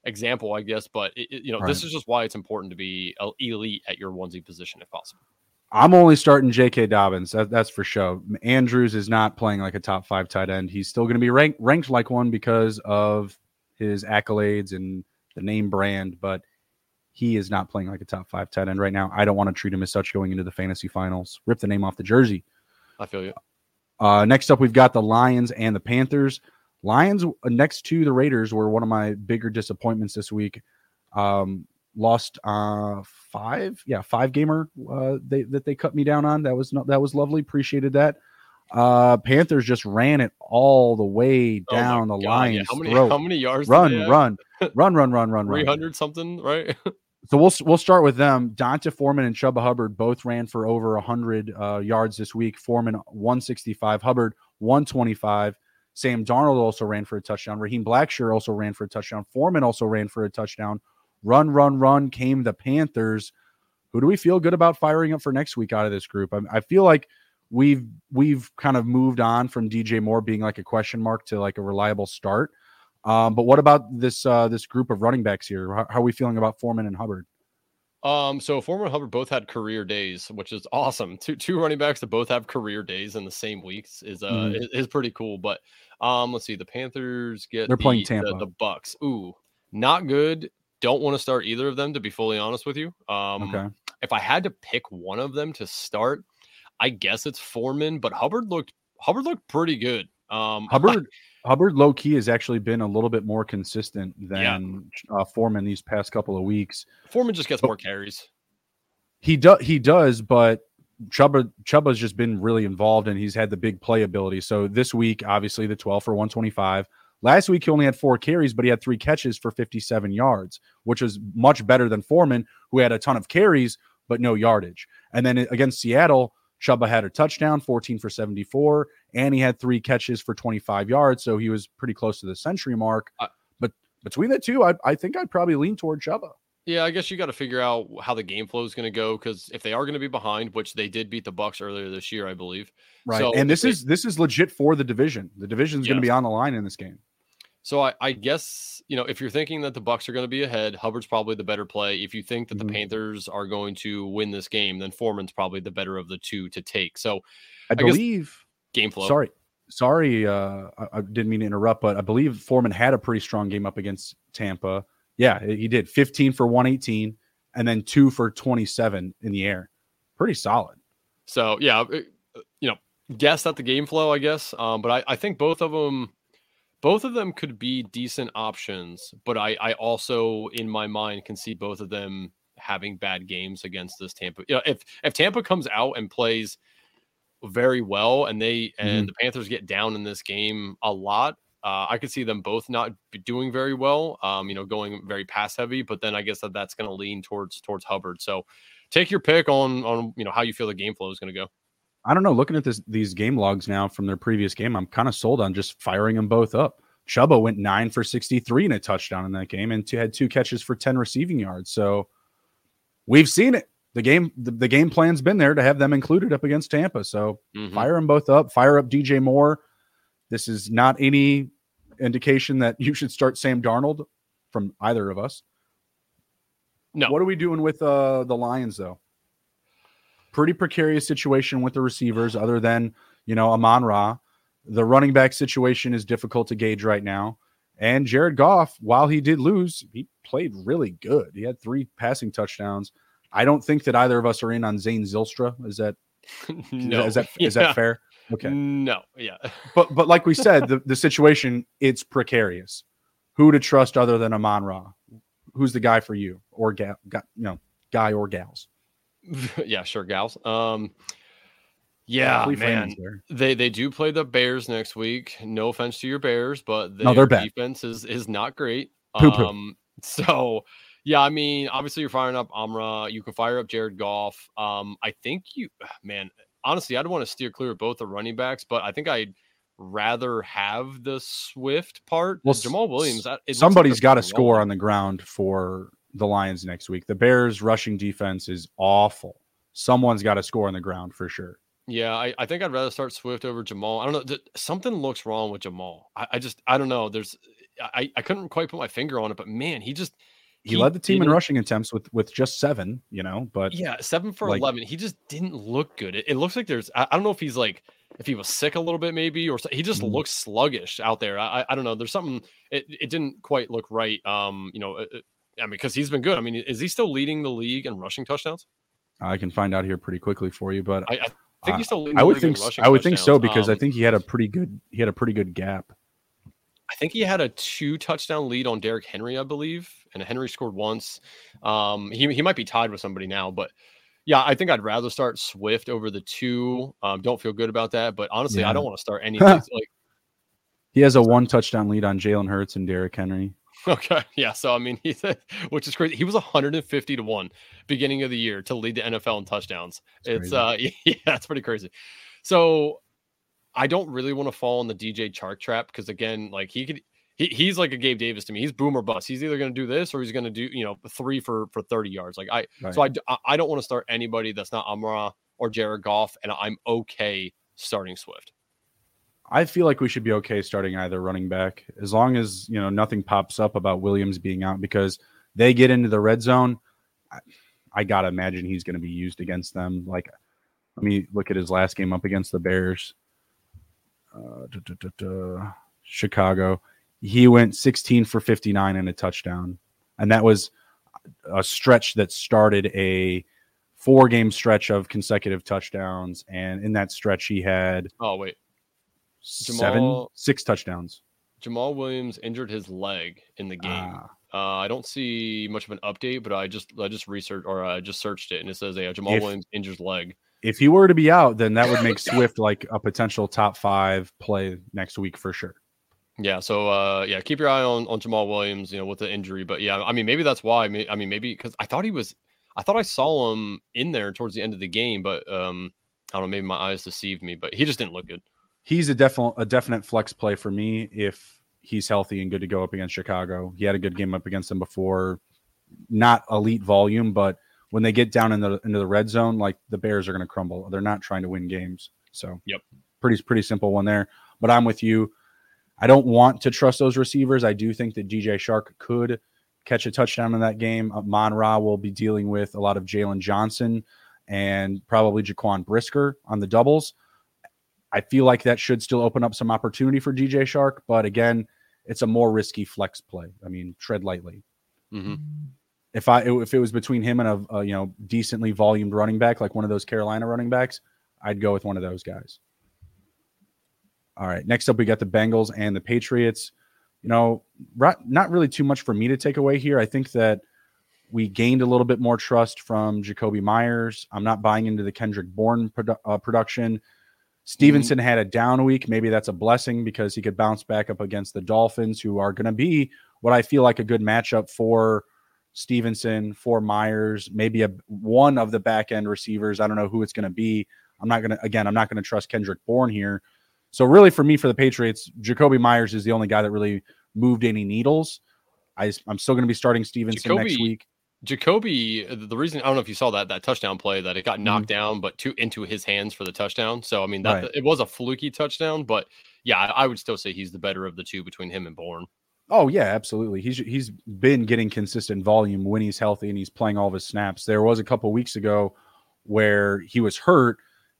Speaker 2: example, I guess, but it, it- you know, this is just why it's important to be elite at your onesie position if possible.
Speaker 1: I'm only starting J.K. Dobbins. That, that's for sure. Andrews is not playing like a top five tight end. He's still going to be ranked ranked like one because of his accolades and the name brand, but he is not playing like a top five tight end right now. I don't want to treat him as such going into the fantasy finals. Rip the name off the jersey.
Speaker 2: I feel you.
Speaker 1: Uh, next up, we've got the Lions and the Panthers. Lions uh, next to the Raiders were one of my bigger disappointments this week. Um, lost uh, five, yeah, five gamer. Uh, they that they cut me down on. That was not that was lovely. Appreciated that. Uh, Panthers just ran it all the way
Speaker 2: Oh
Speaker 1: down the
Speaker 2: God, yeah.
Speaker 1: Lions'
Speaker 2: How many
Speaker 1: throat.
Speaker 2: how many yards?
Speaker 1: Run,
Speaker 2: run,
Speaker 1: run, run, run, run, run.
Speaker 2: Three hundred something, right?
Speaker 1: So we'll we'll start with them. D'Onta Foreman and Chuba Hubbard both ran for over 100 uh, yards this week. Foreman 165, Hubbard 125. Sam Darnold also ran for a touchdown. Raheem Blackshear also ran for a touchdown. Foreman also ran for a touchdown. Run, run, run came the Panthers. Who do we feel good about firing up for next week out of this group? I, I feel like we've we've kind of moved on from DJ Moore being like a question mark to like a reliable start. Um, but what about this uh, this group of running backs here? How, how are we feeling about Foreman and Hubbard?
Speaker 2: Um, so Foreman and Hubbard both had career days, which is awesome. Two two running backs that both have career days in the same weeks is uh
Speaker 1: Mhm.
Speaker 2: is, is pretty cool. But um, let's see, the Panthers get
Speaker 1: They're playing Tampa.
Speaker 2: The, the Bucks. Ooh, not good. Don't want to start either of them, to be fully honest with you. Um,
Speaker 1: Okay.
Speaker 2: if I had to pick one of them to start, I guess it's Foreman. But Hubbard looked Hubbard looked pretty good. Um,
Speaker 1: Hubbard Hubbard low key has actually been a little bit more consistent
Speaker 2: Yeah.
Speaker 1: than uh, Foreman these past couple of weeks.
Speaker 2: Foreman just gets more carries.
Speaker 1: He does he does, but Chuba Chuba's just been really involved and he's had the big play ability. So this week, obviously the 12 for 125. Last week he only had four carries, but he had three catches for 57 yards, which was much better than Foreman, who had a ton of carries but no yardage. And then against Seattle, Chuba had a touchdown, 14 for 74, and he had three catches for 25 yards. So he was pretty close to the century mark.
Speaker 2: I-
Speaker 1: but between the two, I, I think I'd probably lean toward Chuba.
Speaker 2: Yeah, I guess you got to figure out how the game flow is going to go because if they are going to be behind, which they did beat the Bucks earlier this year, I believe.
Speaker 1: Right.
Speaker 2: So
Speaker 1: and this
Speaker 2: if
Speaker 1: is this is legit for the division. The division division's going to be on the line in this game.
Speaker 2: So I, I guess you know if you're thinking that the Bucks are going to be ahead, Hubbard's probably the better play. If you think that
Speaker 1: Mhm.
Speaker 2: the Panthers are going to win this game, then Foreman's probably the better of the two to take. So
Speaker 1: I,
Speaker 2: guess-
Speaker 1: believe
Speaker 2: game flow.
Speaker 1: sorry. Sorry, uh, I, I didn't mean to interrupt, but I believe Foreman had a pretty strong game up against Tampa. Yeah, he did 15 for 118 and then two for 27 in the air. Pretty solid.
Speaker 2: So yeah, you know, guess at the game flow, I guess. Um, but I, I think both of them, both of them could be decent options. But I, I also in my mind can see both of them having bad games against this Tampa. You know, if if Tampa comes out and plays very well and they and mm-hmm. the Panthers get down in this game a lot, uh, I could see them both not doing very well. Um, you know, going very pass heavy, but then I guess that that's going to lean towards towards Hubbard. So take your pick on on you know how you feel the game flow is going to go.
Speaker 1: I don't know. Looking at this these game logs now from their previous game, I'm kind of sold on just firing them both up. Chuba went nine for 63 and a touchdown in that game, and two, had two catches for 10 receiving yards. So we've seen it. The game the, the game plan's been there to have them included up against Tampa. So mm-hmm. fire them both up. Fire up DJ Moore. This is not any indication that you should start Sam Darnold from either of us. No. What are we doing with uh, the Lions though? Pretty precarious situation with the receivers, other than you know Amon Ra. The running back situation is difficult to gauge right now. And Jared Goff, while he did lose, he played really good. He had three passing touchdowns. I don't think that either of us are in on Shane Zylstra. Is that no? Is that is yeah. that fair?
Speaker 2: Okay. No. Yeah.
Speaker 1: but but like we said, the, the situation it's precarious. Who to trust other than Amon Ra? Who's the guy for you or gal? Got you know guy or gals?
Speaker 2: yeah, sure, gals. Um, yeah, man. They they do play the Bears next week. No offense to your Bears, but their no, defense is is not great. Poo-poo. Um, so yeah, I mean, obviously you're firing up Amra. You can fire up Jared Goff. Um, I think you, man, honestly, I'd want to steer clear of both the running backs, but I think I'd rather have the Swift part. Well, Jamaal Williams.
Speaker 1: Somebody's like got to score on the ground for the Lions next week. The Bears' rushing defense is awful. Someone's got to score on the ground for sure.
Speaker 2: Yeah, I, I think I'd rather start Swift over Jamaal. I don't know. Something looks wrong with Jamaal. I, I just I don't know. There's I, I couldn't quite put my finger on it, but man, he just
Speaker 1: he, he led the team in rushing attempts with with just seven, you know, but
Speaker 2: yeah, seven for like, eleven. He just didn't look good. It, it looks like there's I, I, don't know if he's like if he was sick a little bit maybe or he just mm-hmm. looks sluggish out there. I I don't know. There's something it, it didn't quite look right. Um, you know, it, I mean, because he's been good. I mean, is he still leading the league in rushing touchdowns?
Speaker 1: I can find out here pretty quickly for you, but I, I think he's still. I would think. I would think so because um, I think he had a pretty good. He had a pretty good gap.
Speaker 2: I think he had a two touchdown lead on Derrick Henry, I believe, and Henry scored once. Um, he he might be tied with somebody now, but yeah, I think I'd rather start Swift over the two. Um, don't feel good about that, but honestly, yeah. I don't want to start any. like
Speaker 1: he has a one touchdown lead on Jalen Hurts and Derrick Henry.
Speaker 2: Okay. Yeah. So I mean, he's which is crazy. He was 150 to one beginning of the year to lead the NFL in touchdowns. That's it's crazy. uh yeah, that's pretty crazy. So I don't really want to fall in the DJ Chark trap because again, like he could he, he's like a Gabe Davis to me. He's boomer bust. He's either going to do this or he's going to do you know three for for 30 yards. Like I right. so I I don't want to start anybody that's not Amra or Jared Goff, and I'm okay starting Swift.
Speaker 1: I feel like we should be okay starting either running back as long as you know nothing pops up about Williams being out because they get into the red zone. I, I gotta imagine he's going to be used against them. Like, let me look at his last game up against the Bears, uh, Chicago. He went 16 for 59 and a touchdown, and that was a stretch that started a four game stretch of consecutive touchdowns. And in that stretch, he had
Speaker 2: oh wait
Speaker 1: Jamaal, seven, six touchdowns.
Speaker 2: Jamaal Williams injured his leg in the game. Ah. Uh, I don't see much of an update, but I just I just researched or I just searched it, and it says yeah, Jamaal if, Williams injures leg.
Speaker 1: If he were to be out, then that would make Swift like a potential top five play next week for sure.
Speaker 2: Yeah, so uh, yeah, keep your eye on on Jamaal Williams, you know, with the injury. But yeah, I mean, maybe that's why. I mean, I mean, maybe because I thought he was, I thought I saw him in there towards the end of the game, but um, I don't know, maybe my eyes deceived me. But he just didn't look good
Speaker 1: he's a definite a definite flex play for me if he's healthy and good to go up against Chicago. He had a good game up against them before, not elite volume, but when they get down in the into the red zone, like the Bears are going to crumble. They're not trying to win games. So,
Speaker 2: yep,
Speaker 1: pretty pretty simple one there. But I'm with you. I don't want to trust those receivers. I do think that DJ Chark could catch a touchdown in that game. Uh, Mon Ra will be dealing with a lot of Jaylon Johnson and probably Jaquan Brisker on the doubles. I feel like that should still open up some opportunity for DJ Chark, but again, it's a more risky flex play. I mean, tread lightly. Mm-hmm. If I if it was between him and a, a, you know decently volumed running back like one of those Carolina running backs, I'd go with one of those guys. All right, next up we got the Bengals and the Patriots. You know, not really too much for me to take away here. I think that we gained a little bit more trust from Jakobi Meyers. I'm not buying into the Kendrick Bourne produ- uh, production. Stevenson mm-hmm. had a down week. Maybe that's a blessing because he could bounce back up against the Dolphins, who are going to be what I feel like a good matchup for Stevenson, for Meyers, maybe a one of the back end receivers. I don't know who it's going to be. I'm not going to again. I'm not going to trust Kendrick Bourne here. So really, for me, for the Patriots, Jakobi Meyers is the only guy that really moved any needles. I, am still going to be starting Stevenson Jakobi, next week.
Speaker 2: Jakobi, the reason I don't know if you saw that that touchdown play that it got knocked mm-hmm. down, but to into his hands for the touchdown. So I mean that right. it was a fluky touchdown, but yeah, I, I, would still say he's the better of the two between him and Bourne.
Speaker 1: Oh yeah, absolutely. He's he's been getting consistent volume when he's healthy and he's playing all of his snaps. There was a couple weeks ago where he was hurt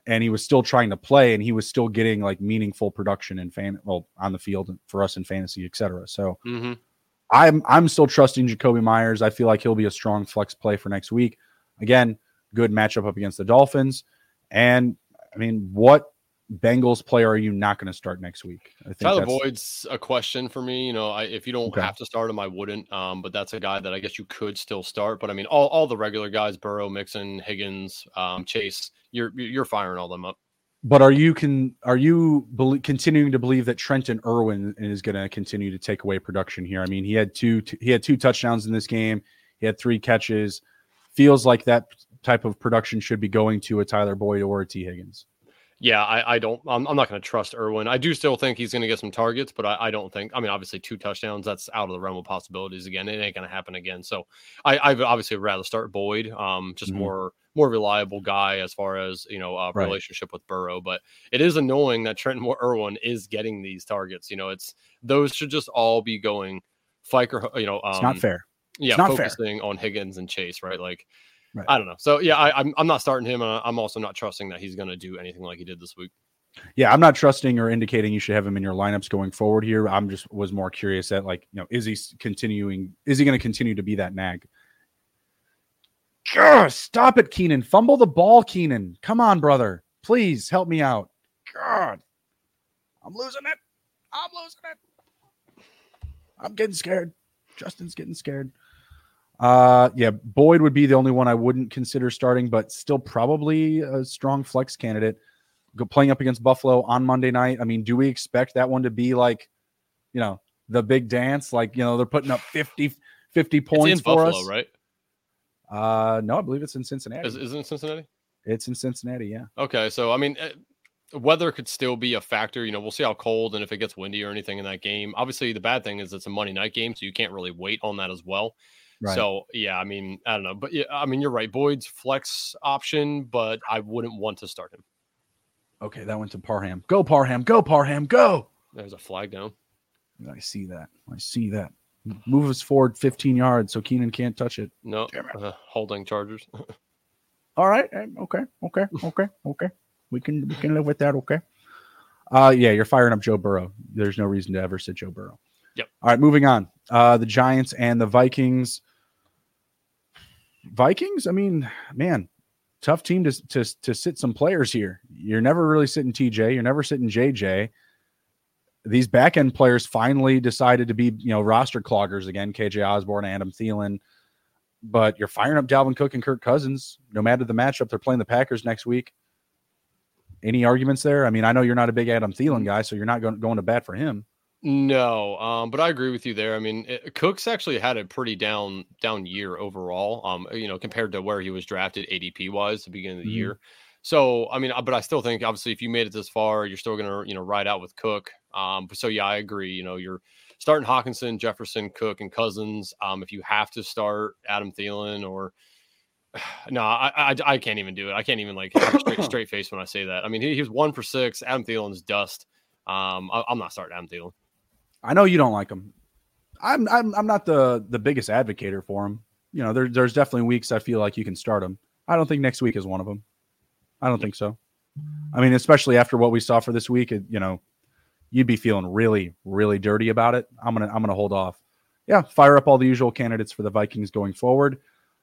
Speaker 1: and he was still trying to play and he was still getting like meaningful production in fan well on the field for us in fantasy, etc. So mm-hmm. I'm I'm still trusting Jakobi Meyers. I feel like he'll be a strong flex play for next week. Again, good matchup up against the Dolphins. And I mean, what Bengals player are you not going to start next week?
Speaker 2: I think Tyler Boyd's a question for me. You know, I, if you don't okay. have to start him, I wouldn't. Um, but that's a guy that I guess you could still start. But I mean, all, all the regular guys: Burrow, Mixon, Higgins, um, Chase. You're you're firing all them up.
Speaker 1: But are you can are you be- continuing to believe that Trenton Irwin is going to continue to take away production here? I mean, he had two t- he had two touchdowns in this game. He had three catches. Feels like that type of production should be going to a Tyler Boyd or a Tee Higgins.
Speaker 2: Yeah, I, I don't. I'm, I'm not going to trust Irwin. I do still think he's going to get some targets, but I, I, don't think. I mean, obviously, two touchdowns. That's out of the realm of possibilities. Again, it ain't going to happen again. So, I, I obviously rather start Boyd. Um, just mm-hmm. more more reliable guy as far as you know uh, right. relationship with Burrow. But it is annoying that Trenton Irwin is getting these targets. You know, it's those should just all be going. Fiker, you know,
Speaker 1: um, it's not um, fair.
Speaker 2: Yeah,
Speaker 1: not
Speaker 2: focusing fair. on Higgins and Chase, right? Like Right. I don't know. So yeah, I, am I'm, I'm not starting him, and I'm also not trusting that he's going to do anything like he did this week.
Speaker 1: Yeah, I'm not trusting or indicating you should have him in your lineups going forward here. I'm just was more curious that like you know is he continuing? Is he going to continue to be that nag? Stop it, Keenan. Fumble the ball, Keenan. Come on, brother. Please help me out. God, I'm losing it. I'm losing it. I'm getting scared. Justin's getting scared. Uh, yeah, Boyd would be the only one I wouldn't consider starting, but still probably a strong flex candidate. Go playing up against Buffalo on Monday night. I mean, do we expect that one to be like, you know, the big dance? Like, you know, they're putting up 50, 50 points for Buffalo, us,
Speaker 2: right?
Speaker 1: Uh, no, I believe it's in Cincinnati.
Speaker 2: Is, is it in Cincinnati?
Speaker 1: It's in Cincinnati, yeah.
Speaker 2: Okay, so I mean, eh, weather could still be a factor. You know, we'll see how cold and if it gets windy or anything in that game. Obviously, the bad thing is it's a Monday night game, so you can't really wait on that as well. Right. So yeah, I mean, I don't know, but yeah, I mean, you're right. Boyd's flex option, but I wouldn't want to start him.
Speaker 1: Okay, that went to Parham. Go Parham, go Parham, go.
Speaker 2: There's a flag down.
Speaker 1: I see that. I see that. Move us forward 15 yards so Keenan can't touch it.
Speaker 2: No, uh, holding Chargers.
Speaker 1: All right. Okay. Okay. Okay. Okay. We can we can live with that. Okay. Uh, yeah, you're firing up Joe Burrow. There's no reason to ever sit Joe Burrow.
Speaker 2: Yep.
Speaker 1: All right, moving on. Uh, the Giants and the Vikings. Vikings, I mean, man, tough team to, to, to sit some players here. You're never really sitting TJ, you're never sitting JJ. These back end players finally decided to be, you know, roster cloggers again, KJ Osborn, Adam Thielen. But you're firing up Dalvin Cook and Kirk Cousins, no matter the matchup. They're playing the Packers next week. Any arguments there? I mean, I know you're not a big Adam Thielen guy, so you're not going, going to bat for him.
Speaker 2: No, um, but I agree with you there. I mean, it, Cook's actually had a pretty down down year overall. Um, you know, compared to where he was drafted ADP wise, the beginning of the mm-hmm. year. So, I mean, uh, but I still think obviously if you made it this far, you're still going to you know ride out with Cook. Um, so yeah, I agree. You know, you're starting Hockenson, Jefferson, Cook, and Cousins. Um, if you have to start Adam Thielen or no, I, I, I can't even do it. I can't even like have a straight straight face when I say that. I mean, he, he was one for six. Adam Thielen's dust. Um, I, am not starting Adam Thielen.
Speaker 1: I know you don't like him. I'm I'm I'm not the the biggest advocate for him. You know, there, there's definitely weeks I feel like you can start him. I don't think next week is one of them. I don't think so. I mean, especially after what we saw for this week, it, you know, you'd be feeling really, really dirty about it. I'm gonna I'm gonna hold off. Yeah, fire up all the usual candidates for the Vikings going forward.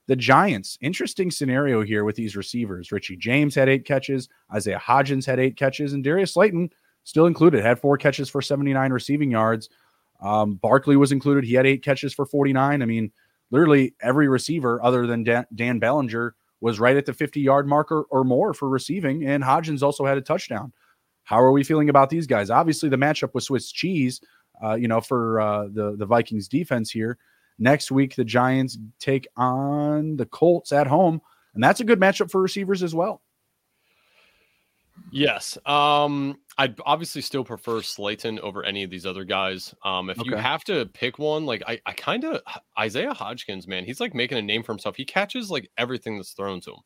Speaker 1: The Giants, interesting scenario here with these receivers. Richie James had eight catches, Isaiah Hodgins had eight catches, and Darius Slayton still included. Had four catches for 79 receiving yards. Um, Barkley was included. He had eight catches for 49. I mean, literally every receiver other than Dan, Dan was right at the 50 yard marker or more for receiving, and Hodgins also had a touchdown. How are we feeling about these guys? Obviously, the matchup with Swiss cheese, uh, you know, for uh, the the Vikings defense here. Next week, the Giants take on the Colts at home, and that's a good matchup for receivers as well.
Speaker 2: Yes. Um, I'd obviously still prefer Slayton over any of these other guys. Um, if okay. you have to pick one, like I, I kind of Isaiah Hodgins, man, he's like making a name for himself. He catches like everything that's thrown to him.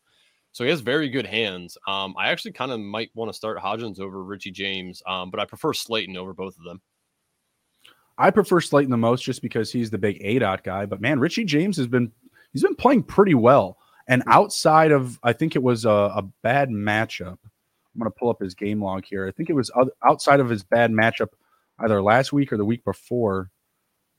Speaker 2: So he has very good hands. Um, I actually kind of might want to start Hodgins over Richie James, um, but I prefer Slayton over both of them.
Speaker 1: I prefer Slayton the most just because he's the big aDOT guy. But man, Richie James has been he's been playing pretty well. And outside of I think it was a, a bad matchup I'm going to pull up his game log here. I think it was outside of his bad matchup either last week or the week before.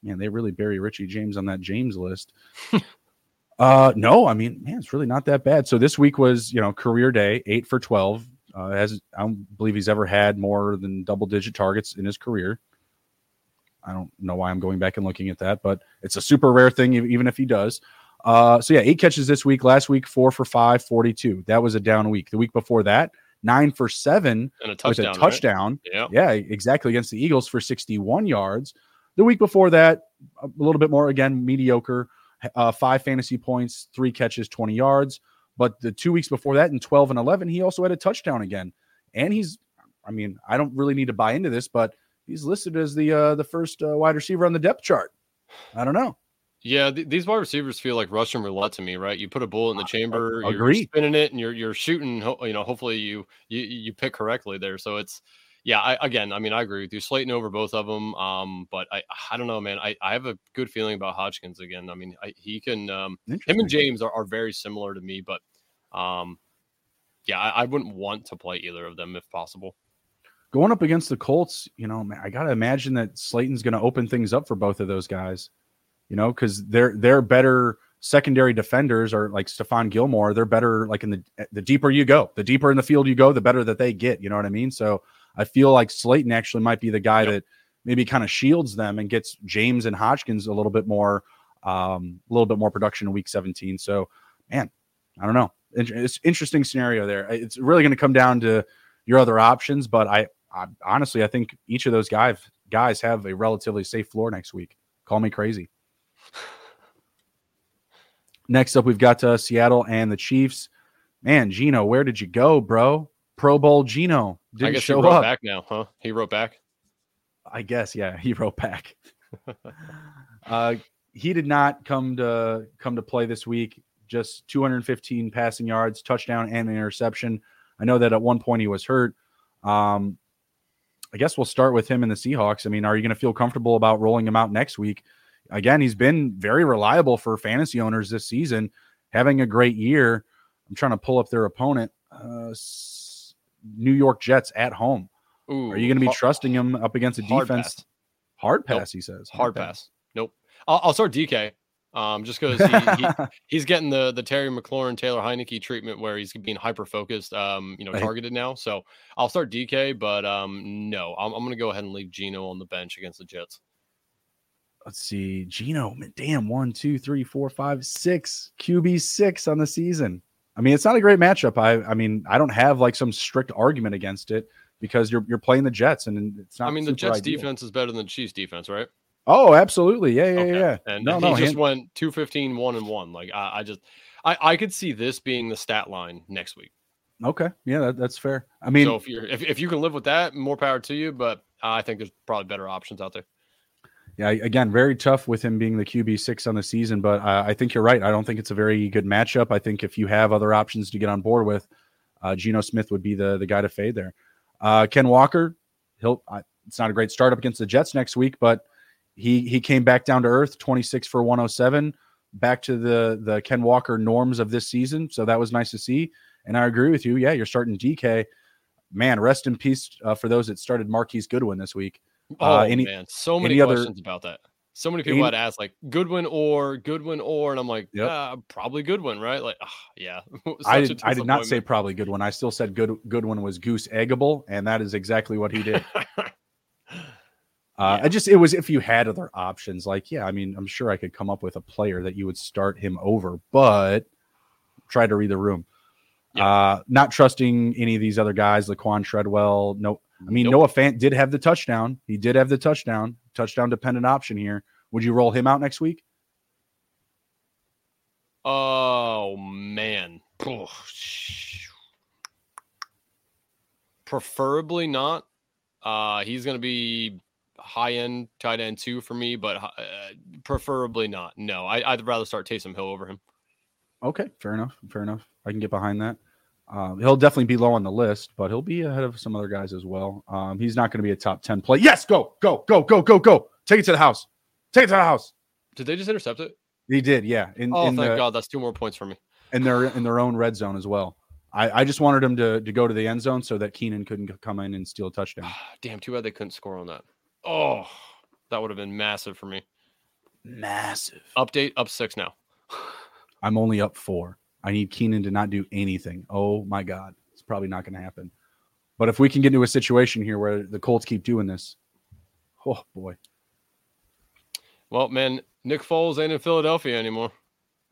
Speaker 1: Man, they really bury Richie James on that James list. uh, no, I mean, man, it's really not that bad. So this week was, you know, career day, eight for 12. Uh, as I don't believe he's ever had more than double digit targets in his career. I don't know why I'm going back and looking at that, but it's a super rare thing, even if he does. Uh, so yeah, eight catches this week. Last week, four for five, 42. That was a down week. The week before that, nine for seven
Speaker 2: and a touchdown,
Speaker 1: with a touchdown.
Speaker 2: Right? Yeah.
Speaker 1: yeah, exactly against the Eagles for 61 yards. The week before that, a little bit more again mediocre. Uh, five fantasy points, three catches, 20 yards. But the two weeks before that, in 12 and 11, he also had a touchdown again. And he's, I mean, I don't really need to buy into this, but he's listed as the uh, the first uh, wide receiver on the depth chart. I don't know.
Speaker 2: Yeah, th- these wide receivers feel like Russian roulette to me, right? You put a bullet in the chamber,
Speaker 1: uh,
Speaker 2: you're spinning it, and you're you're shooting. You know, hopefully you you you pick correctly there. So it's yeah. I, again, I mean, I agree with you. Slayton over both of them. Um, but I I don't know, man. I, I have a good feeling about Hodgins again. I mean, I, he can. Um, him and James are, are very similar to me, but um, yeah, I, I wouldn't want to play either of them if possible
Speaker 1: going up against the Colts, you know, man, I got to imagine that Slayton's going to open things up for both of those guys you know, because they're they're better secondary defenders or like Stephon Gilmore, they're better like in the the deeper you go, the deeper in the field you go, the better that they get. You know what I mean? So I feel like Slayton actually might be the guy yep. that maybe kind of shields them and gets James and Hodgins a little bit more, um, a little bit more production in Week 17. So, man, I don't know. It's interesting scenario there. It's really going to come down to your other options, but I, I honestly I think each of those guys guys have a relatively safe floor next week. Call me crazy. Next up, we've got uh, Seattle and the Chiefs. Man, Geno, where did you go, bro? Pro Bowl Geno didn't I guess show
Speaker 2: he wrote
Speaker 1: up.
Speaker 2: Back now, huh? He wrote back.
Speaker 1: I guess, yeah, he wrote back. uh, he did not come to come to play this week. Just 215 passing yards, touchdown, and an interception. I know that at one point he was hurt. Um, I guess we'll start with him and the Seahawks. I mean, are you going to feel comfortable about rolling him out next week? Again, he's been very reliable for fantasy owners this season, having a great year. I'm trying to pull up their opponent, uh, New York Jets at home. Ooh, Are you going to be hard, trusting him up against a hard defense? Pass. Hard pass, nope. he says.
Speaker 2: Hard, hard pass. pass. Nope. I'll, I'll, start DK. Um, just because he, he, he's getting the the Terry McLaurin Taylor Heinicke treatment where he's being hyper focused, um, you know, targeted now. So I'll start DK, but um, no, I'm, I'm going to go ahead and leave Geno on the bench against the Jets
Speaker 1: let's see, Geno, damn, one, two, three, four, five, six QB six on the season. I mean, it's not a great matchup. I, I mean, I don't have like some strict argument against it because you're you're playing the Jets and it's not.
Speaker 2: I mean, the Jets ideal. defense is better than the Chiefs defense, right?
Speaker 1: Oh, absolutely. Yeah, yeah, okay. yeah.
Speaker 2: And no, he no, just hand- went 215, one and one. Like I, I just I, I could see this being the stat line next week.
Speaker 1: Okay. Yeah, that, that's fair. I mean,
Speaker 2: so if you're if, if you can live with that, more power to you. But I think there's probably better options out there
Speaker 1: yeah, again, very tough with him being the QB six on the season, but uh, I think you're right. I don't think it's a very good matchup. I think if you have other options to get on board with, uh, Geno Smith would be the the guy to fade there. Uh, Ken Walker, he'll. it's not a great start up against the Jets next week, but he he came back down to earth, 26 for 107, back to the the Ken Walker norms of this season. So that was nice to see. And I agree with you. Yeah, you're starting DK. Man, rest in peace uh, for those that started Marquise Goodwin this week.
Speaker 2: Uh, oh uh, any, man, so many questions other, about that. So many people any, had asked like Goodwin or Goodwin or, and I'm like, yep. uh, probably Goodwin, right? Like, oh, yeah.
Speaker 1: I did, I did not say probably Goodwin. I still said good Goodwin was goose eggable, and that is exactly what he did. Uh,
Speaker 2: Yeah.
Speaker 1: I just it was if you had other options, like yeah, I mean, I'm sure I could come up with a player that you would start him over, but try to read the room.
Speaker 2: Yeah.
Speaker 1: Uh, not trusting any of these other guys, Laquan Treadwell. No, I mean
Speaker 2: Nope.
Speaker 1: Noah Fant did have the touchdown. He did have the touchdown, touchdown dependent option here. Would you roll him out next week?
Speaker 2: Oh man. Preferably not. Uh, he's going to be high end tight end two for me, but uh, preferably not. No, I, I'd rather start Taysom Hill over him.
Speaker 1: Okay, fair enough. Fair enough. I can get behind that. Um, he'll definitely be low on the list, but he'll be ahead of some other guys as well. Um, he's not going to be a top 10 play. Yes, go, go, go, go, go, go. Take it to the house. Take it to the house.
Speaker 2: Did they just intercept it?
Speaker 1: He did, yeah. In,
Speaker 2: Oh,
Speaker 1: in,
Speaker 2: thank
Speaker 1: the,
Speaker 2: God. That's two more points for me.
Speaker 1: in their in their own red zone as well. I, I just wanted him to, to go to the end zone so that Keenan couldn't come in and steal a touchdown.
Speaker 2: Damn, too bad they couldn't score on that. Oh, that would have been massive for me.
Speaker 1: Massive.
Speaker 2: Update up six now.
Speaker 1: I'm only up four. I need Keenan to not do anything. Oh my God. It's probably not going to happen. But if we can get into a situation here where the Colts keep doing this, oh boy.
Speaker 2: Well, man, Nick Foles ain't in Philadelphia anymore.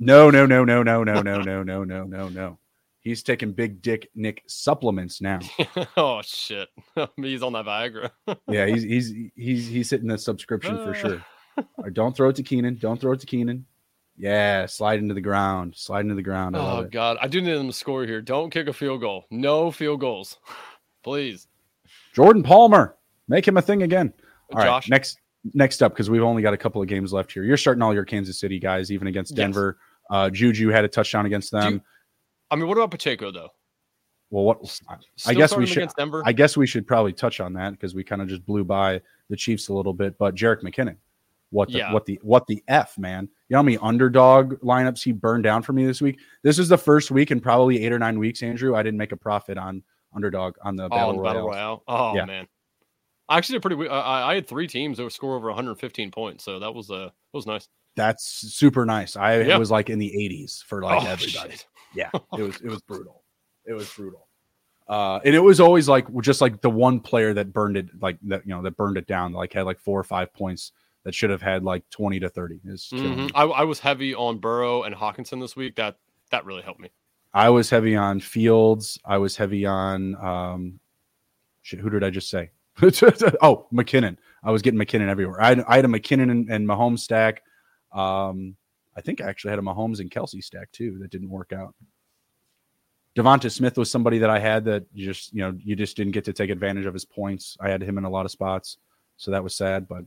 Speaker 1: No, no, no, no, no, no, no, no, no, no, no, no. He's taking big dick Nick supplements now.
Speaker 2: oh shit, he's on that Viagra.
Speaker 1: Yeah, he's he's he's he's hitting the subscription for
Speaker 2: Uh.
Speaker 1: sure. Right, don't throw it to Keenan. Don't throw it to Keenan. Yeah, slide into the ground. Slide into the ground. I
Speaker 2: oh god, I do need them to score here. Don't kick a field goal. No field goals, please.
Speaker 1: Jordan Palmer, make him a thing again. All right,
Speaker 2: Josh,
Speaker 1: next next up because we've only got a couple of games left here. You're starting all your Kansas City guys, even against
Speaker 2: Yes.
Speaker 1: Denver. Uh, Juju had a touchdown against them.
Speaker 2: you- I mean, what about Pacheco though?
Speaker 1: well, what?
Speaker 2: Still
Speaker 1: guess we should-. I guess we should probably touch on that because we kind of just blew by the Chiefs a little bit. But Jerick McKinnon, what the
Speaker 2: Yeah.
Speaker 1: what the what the f man? You know how many underdog lineups he burned down for me this week? This is the first week in probably eight or nine weeks, Andrew. I didn't make a profit on underdog on the
Speaker 2: oh,
Speaker 1: battle
Speaker 2: the battle
Speaker 1: royale.
Speaker 2: Oh
Speaker 1: Yeah.
Speaker 2: man, I actually did pretty. I, I had three teams that would score over 115 points, so that was uh that was nice.
Speaker 1: That's super nice. I
Speaker 2: Yeah.
Speaker 1: was like in the 80s for like
Speaker 2: oh,
Speaker 1: everybody.
Speaker 2: shit.
Speaker 1: Yeah, it was it was brutal. It was brutal. Uh, and it was always like just like the one player that burned it, like that you know that burned it down, like had like four or five points that should have had like 20 to 30. Is.
Speaker 2: Mhm. I, I was heavy on Burrow and Hockenson this week. That that really helped me.
Speaker 1: I was heavy on Fields. I was heavy on um, shit, who did I just say? oh, McKinnon. I was getting McKinnon everywhere. I had, I had a McKinnon and, and Mahomes stack. Um, I think I actually had a Mahomes and Kelce stack too. That didn't work out. Devonta Smith was somebody that I had that you just you know you just didn't get to take advantage of his points. I had him in a lot of spots, so that was sad. But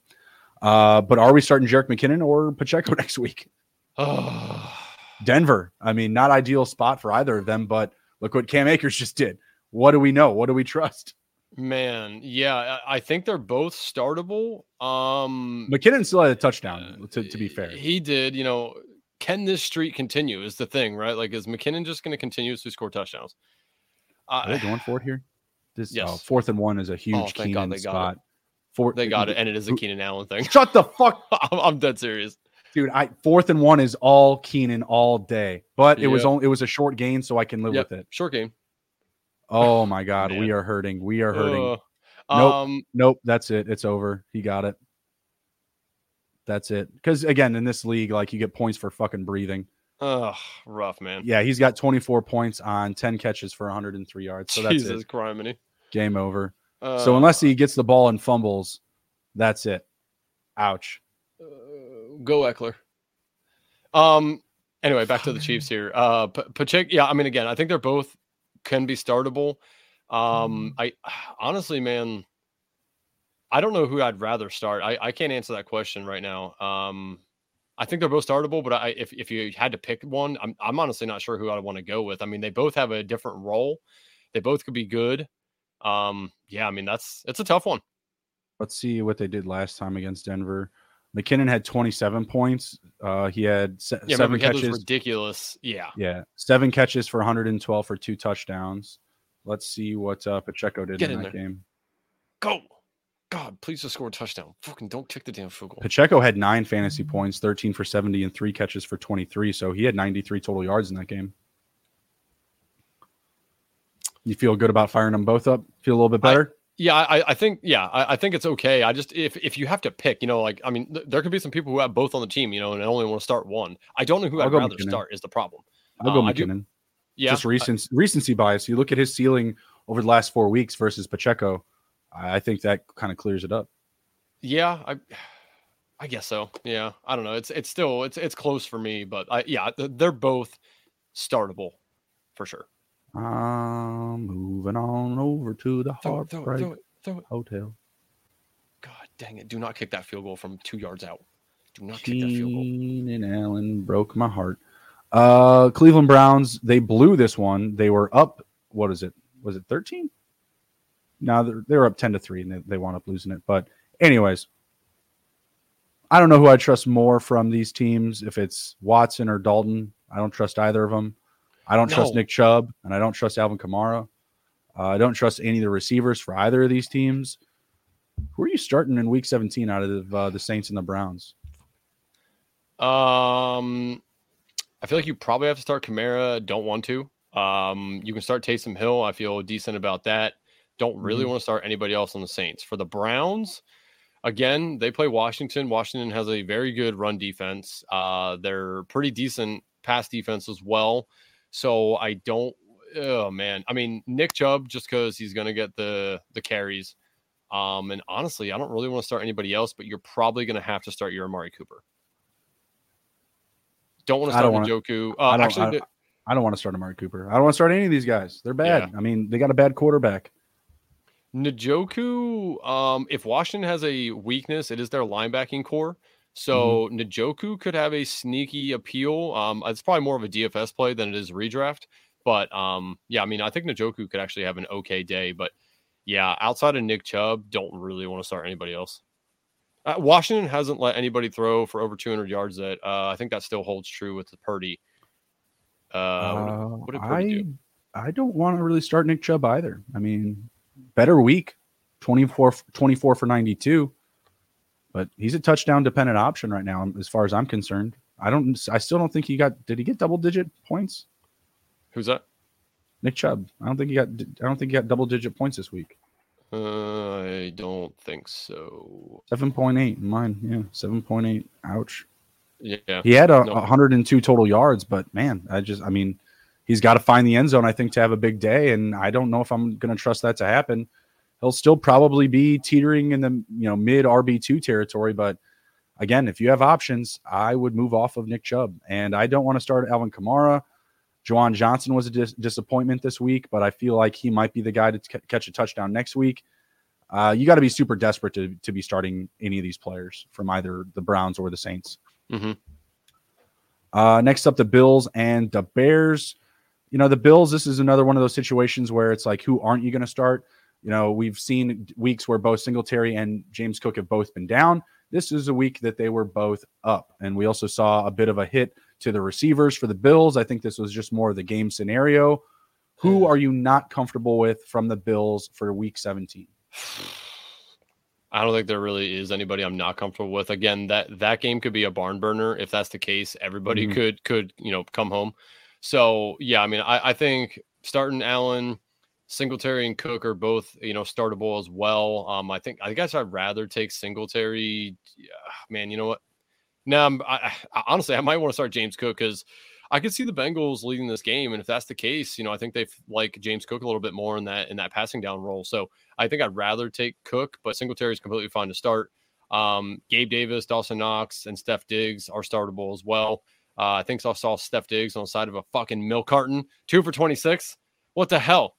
Speaker 1: uh, but are we starting Jerick McKinnon or Pacheco next week?
Speaker 2: Oh,
Speaker 1: Denver. I mean, not ideal spot for either of them, but look what Cam Akers just did. What do we know? What do we trust?
Speaker 2: man, yeah, I, think they're both startable. Um,
Speaker 1: McKinnon still had a touchdown, to, to be fair.
Speaker 2: he did. You know, can this streak continue? Is the thing, right? Like, is McKinnon just going to continuously score touchdowns?
Speaker 1: Are they
Speaker 2: Uh,
Speaker 1: going for it here? This
Speaker 2: Yes.
Speaker 1: oh, fourth and one is a huge
Speaker 2: Oh, God
Speaker 1: Keenan
Speaker 2: they got.
Speaker 1: Four,
Speaker 2: they got it, and it is a Keenan Allen thing.
Speaker 1: Shut the fuck,
Speaker 2: I'm, I'm dead serious.
Speaker 1: dude! I fourth and one is all Keenan all day, but it was only it was a short gain, so I can live
Speaker 2: Yep.
Speaker 1: with it.
Speaker 2: Short game.
Speaker 1: Oh my god, we are hurting. We are hurting.
Speaker 2: Uh,
Speaker 1: Nope.
Speaker 2: Um,
Speaker 1: Nope, that's it. It's over. He got it. That's it. Because again, in this league, like you get points for fucking breathing.
Speaker 2: ugh, rough man.
Speaker 1: Yeah, he's got 24 points on 10 catches for 103 yards. So that's
Speaker 2: Jesus
Speaker 1: it.
Speaker 2: criminy.
Speaker 1: Game over.
Speaker 2: Uh,
Speaker 1: so unless he gets the ball and fumbles, that's it. Ouch.
Speaker 2: uh, go Ekeler. Um. Anyway, back to the Chiefs here. Uh, P- Pacheco. Yeah, I mean, again, I think they're both can be startable. Um, I honestly, man, I don't know who I'd rather start. I, I can't answer that question right now. Um, I think they're both startable, but I if if you had to pick one, I'm I'm honestly not sure who I'd want to go with. I mean, they both have a different role. They both could be good. Um, yeah, I mean that's it's a tough one.
Speaker 1: Let's see what they did last time against Denver. McKinnon had 27 points. Uh, he had se-
Speaker 2: Yeah,
Speaker 1: seven
Speaker 2: remember
Speaker 1: catches.
Speaker 2: ridiculous. Yeah,
Speaker 1: Yeah, seven catches for 112 for two touchdowns. Let's see what uh, Pacheco did
Speaker 2: Get
Speaker 1: in,
Speaker 2: in
Speaker 1: that
Speaker 2: there.
Speaker 1: game.
Speaker 2: go. God, please just score a touchdown. Fucking don't kick the damn field goal.
Speaker 1: Pacheco had nine fantasy points, 13 for 70, and three catches for 23. So he had 93 total yards in that game. You feel good about firing them both up? Feel a little bit
Speaker 2: I-
Speaker 1: better?
Speaker 2: Yeah, I, I think yeah, I, I, think it's okay. I just if if you have to pick, you know, like I mean, th- there could be some people who have both on the team, you know, and only want to start one. I don't know who I'll I'd rather McKinnon. start is the problem.
Speaker 1: I'll go uh, McKinnon. Yeah, just recent recency bias. You look at his ceiling over the last four weeks versus Pacheco. I think that kind of clears it up.
Speaker 2: Yeah, I I guess so. Yeah, I don't know. It's it's still it's it's close for me, but I yeah, they're both startable for sure.
Speaker 1: I'm moving on over to the Heartbreak Hotel.
Speaker 2: God dang it! Do not kick that field goal from two yards out. Do not kick that field goal.
Speaker 1: and Allen broke my heart. Uh, Cleveland Browns they blew this one. They were up. What is it? Was it thirteen? Now they're, they're up ten to three, and they, they wound up losing it. But anyways, I don't know who I trust more from these teams. If it's Watson or Dalton, I don't trust either of them. I don't no. trust Nick Chubb, and I don't trust Alvin Kamara. Uh, I don't trust any of the receivers for either of these teams. Who are you starting in Week 17 out of uh, the Saints and the Browns?
Speaker 2: Um, I feel like you probably have to start Kamara. Don't want to. Um, you can start Taysom Hill. I feel decent about that. Don't really mm-hmm. want to start anybody else on the Saints. For the Browns, again, they play Washington. Washington has a very good run defense. Uh, they're pretty decent pass defense as well. So I don't. Oh man, I mean Nick Chubb just because he's going to get the the carries. Um, and honestly, I don't really want to start anybody else, but you're probably going to have to start your Amari Cooper. Don't want to start Njoku. Uh,
Speaker 1: I don't,
Speaker 2: actually,
Speaker 1: I, I, don't want to start Amari Cooper. I don't want to start any of these guys. They're bad. Yeah. I mean, they got a bad quarterback.
Speaker 2: Njoku, um, if Washington has a weakness, it is their linebacking corps. So mm-hmm. Njoku could have a sneaky appeal. Um, it's probably more of a DFS play than it is redraft. But um, yeah, I mean, I think Njoku could actually have an okay day. But yeah, outside of Nick Chubb, don't really want to start anybody else. Uh, Washington hasn't let anybody throw for over 200 yards. That uh, I think that still holds true with the Purdy.
Speaker 1: Uh, what, what did Purdy I, do? I don't want to really start Nick Chubb either. I mean, better week, 24, 24 for 92 but he's a touchdown dependent option right now, as far as I'm concerned. I don't. I still don't think he got. Did he get double digit points?
Speaker 2: Who's that?
Speaker 1: Nick Chubb. I don't think he got. I don't think he got double digit points this week.
Speaker 2: Uh, I don't think so.
Speaker 1: Seven point eight. Mine. Yeah, seven point eight. Ouch.
Speaker 2: Yeah.
Speaker 1: He had a no. 102 total yards, but man, I just. I mean, he's got to find the end zone. I think to have a big day, and I don't know if I'm going to trust that to happen he'll still probably be teetering in the you know mid RB two territory. But again, if you have options, I would move off of Nick Chubb, and I don't want to start Alvin Kamara. Juwan Johnson was a dis- disappointment this week, but I feel like he might be the guy to t- catch a touchdown next week. Uh, you got to be super desperate to to be starting any of these players from either the Browns or the Saints.
Speaker 2: Mm-hmm.
Speaker 1: Uh, next up, the Bills and the Bears. You know, the Bills. This is another one of those situations where it's like, who aren't you going to start? You know, we've seen weeks where both Singletary and James Cook have both been down. This is a week that they were both up. And we also saw a bit of a hit to the receivers for the Bills. I think this was just more of the game scenario. Who are you not comfortable with from the Bills for week 17?
Speaker 2: I don't think there really is anybody I'm not comfortable with. Again, that that game could be a barn burner. If that's the case, everybody mm-hmm. could could you know come home. So yeah, I mean, I, I think starting Allen, Singletary and Cook are both, you know, startable as well. Um, I think I guess I'd rather take Singletary. Yeah, man, you know what? Now, I, I, honestly, I might want to start James Cook because I could see the Bengals leading this game, and if that's the case, you know, I think they like James Cook a little bit more in that in that passing down role. So I think I'd rather take Cook, but Singletary is completely fine to start. Um, Gabe Davis, Dawson Knox, and Steph Diggs are startable as well. Uh, I think I saw Steph Diggs on the side of a fucking milk carton, two for twenty six. What the hell?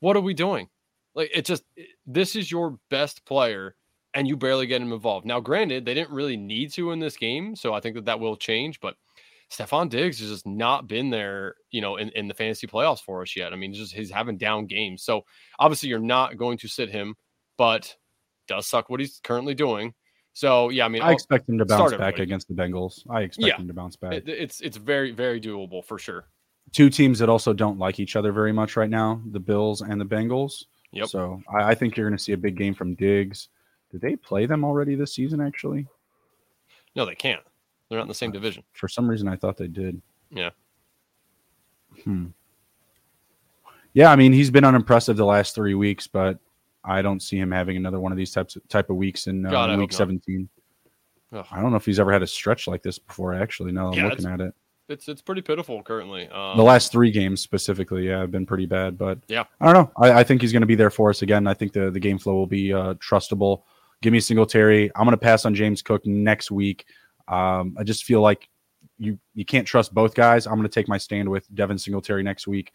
Speaker 2: What are we doing? Like it just this is your best player and you barely get him involved. Now, granted, they didn't really need to in this game, so I think that that will change. But Stefon Diggs has just not been there, you know, in, in the fantasy playoffs for us yet. I mean, just he's having down games. So obviously, you're not going to sit him, but does suck what he's currently doing. So yeah, I mean,
Speaker 1: I I'll expect him to bounce back against the Bengals. I expect yeah, him to bounce back.
Speaker 2: It, it's it's very very doable for sure
Speaker 1: two teams that also don't like each other very much right now the Bills and the Bengals.
Speaker 2: Yep.
Speaker 1: So I, I think you're going to see a big game from Diggs. Did they play them already this season, actually?
Speaker 2: No, they can't. They're not in the same division.
Speaker 1: For some reason, I thought they did.
Speaker 2: Yeah.
Speaker 1: Hmm. Yeah, I mean, he's been unimpressive the last three weeks, but I don't see him having another one of these types of, type of weeks in uh,
Speaker 2: God,
Speaker 1: week 17.
Speaker 2: Ugh.
Speaker 1: I don't know if he's ever had a stretch like this before. Actually, now
Speaker 2: Yeah,
Speaker 1: I'm looking at it,
Speaker 2: It's it's pretty pitiful currently. Um,
Speaker 1: the last three games specifically, yeah, have been pretty bad. But
Speaker 2: Yeah.
Speaker 1: I don't know. I, I think he's going to be there for us again. I think the the game flow will be uh, trustable. Give me Singletary. I'm going to pass on James Cook next week. Um, I just feel like you you can't trust both guys. I'm going to take my stand with Devin Singletary next week.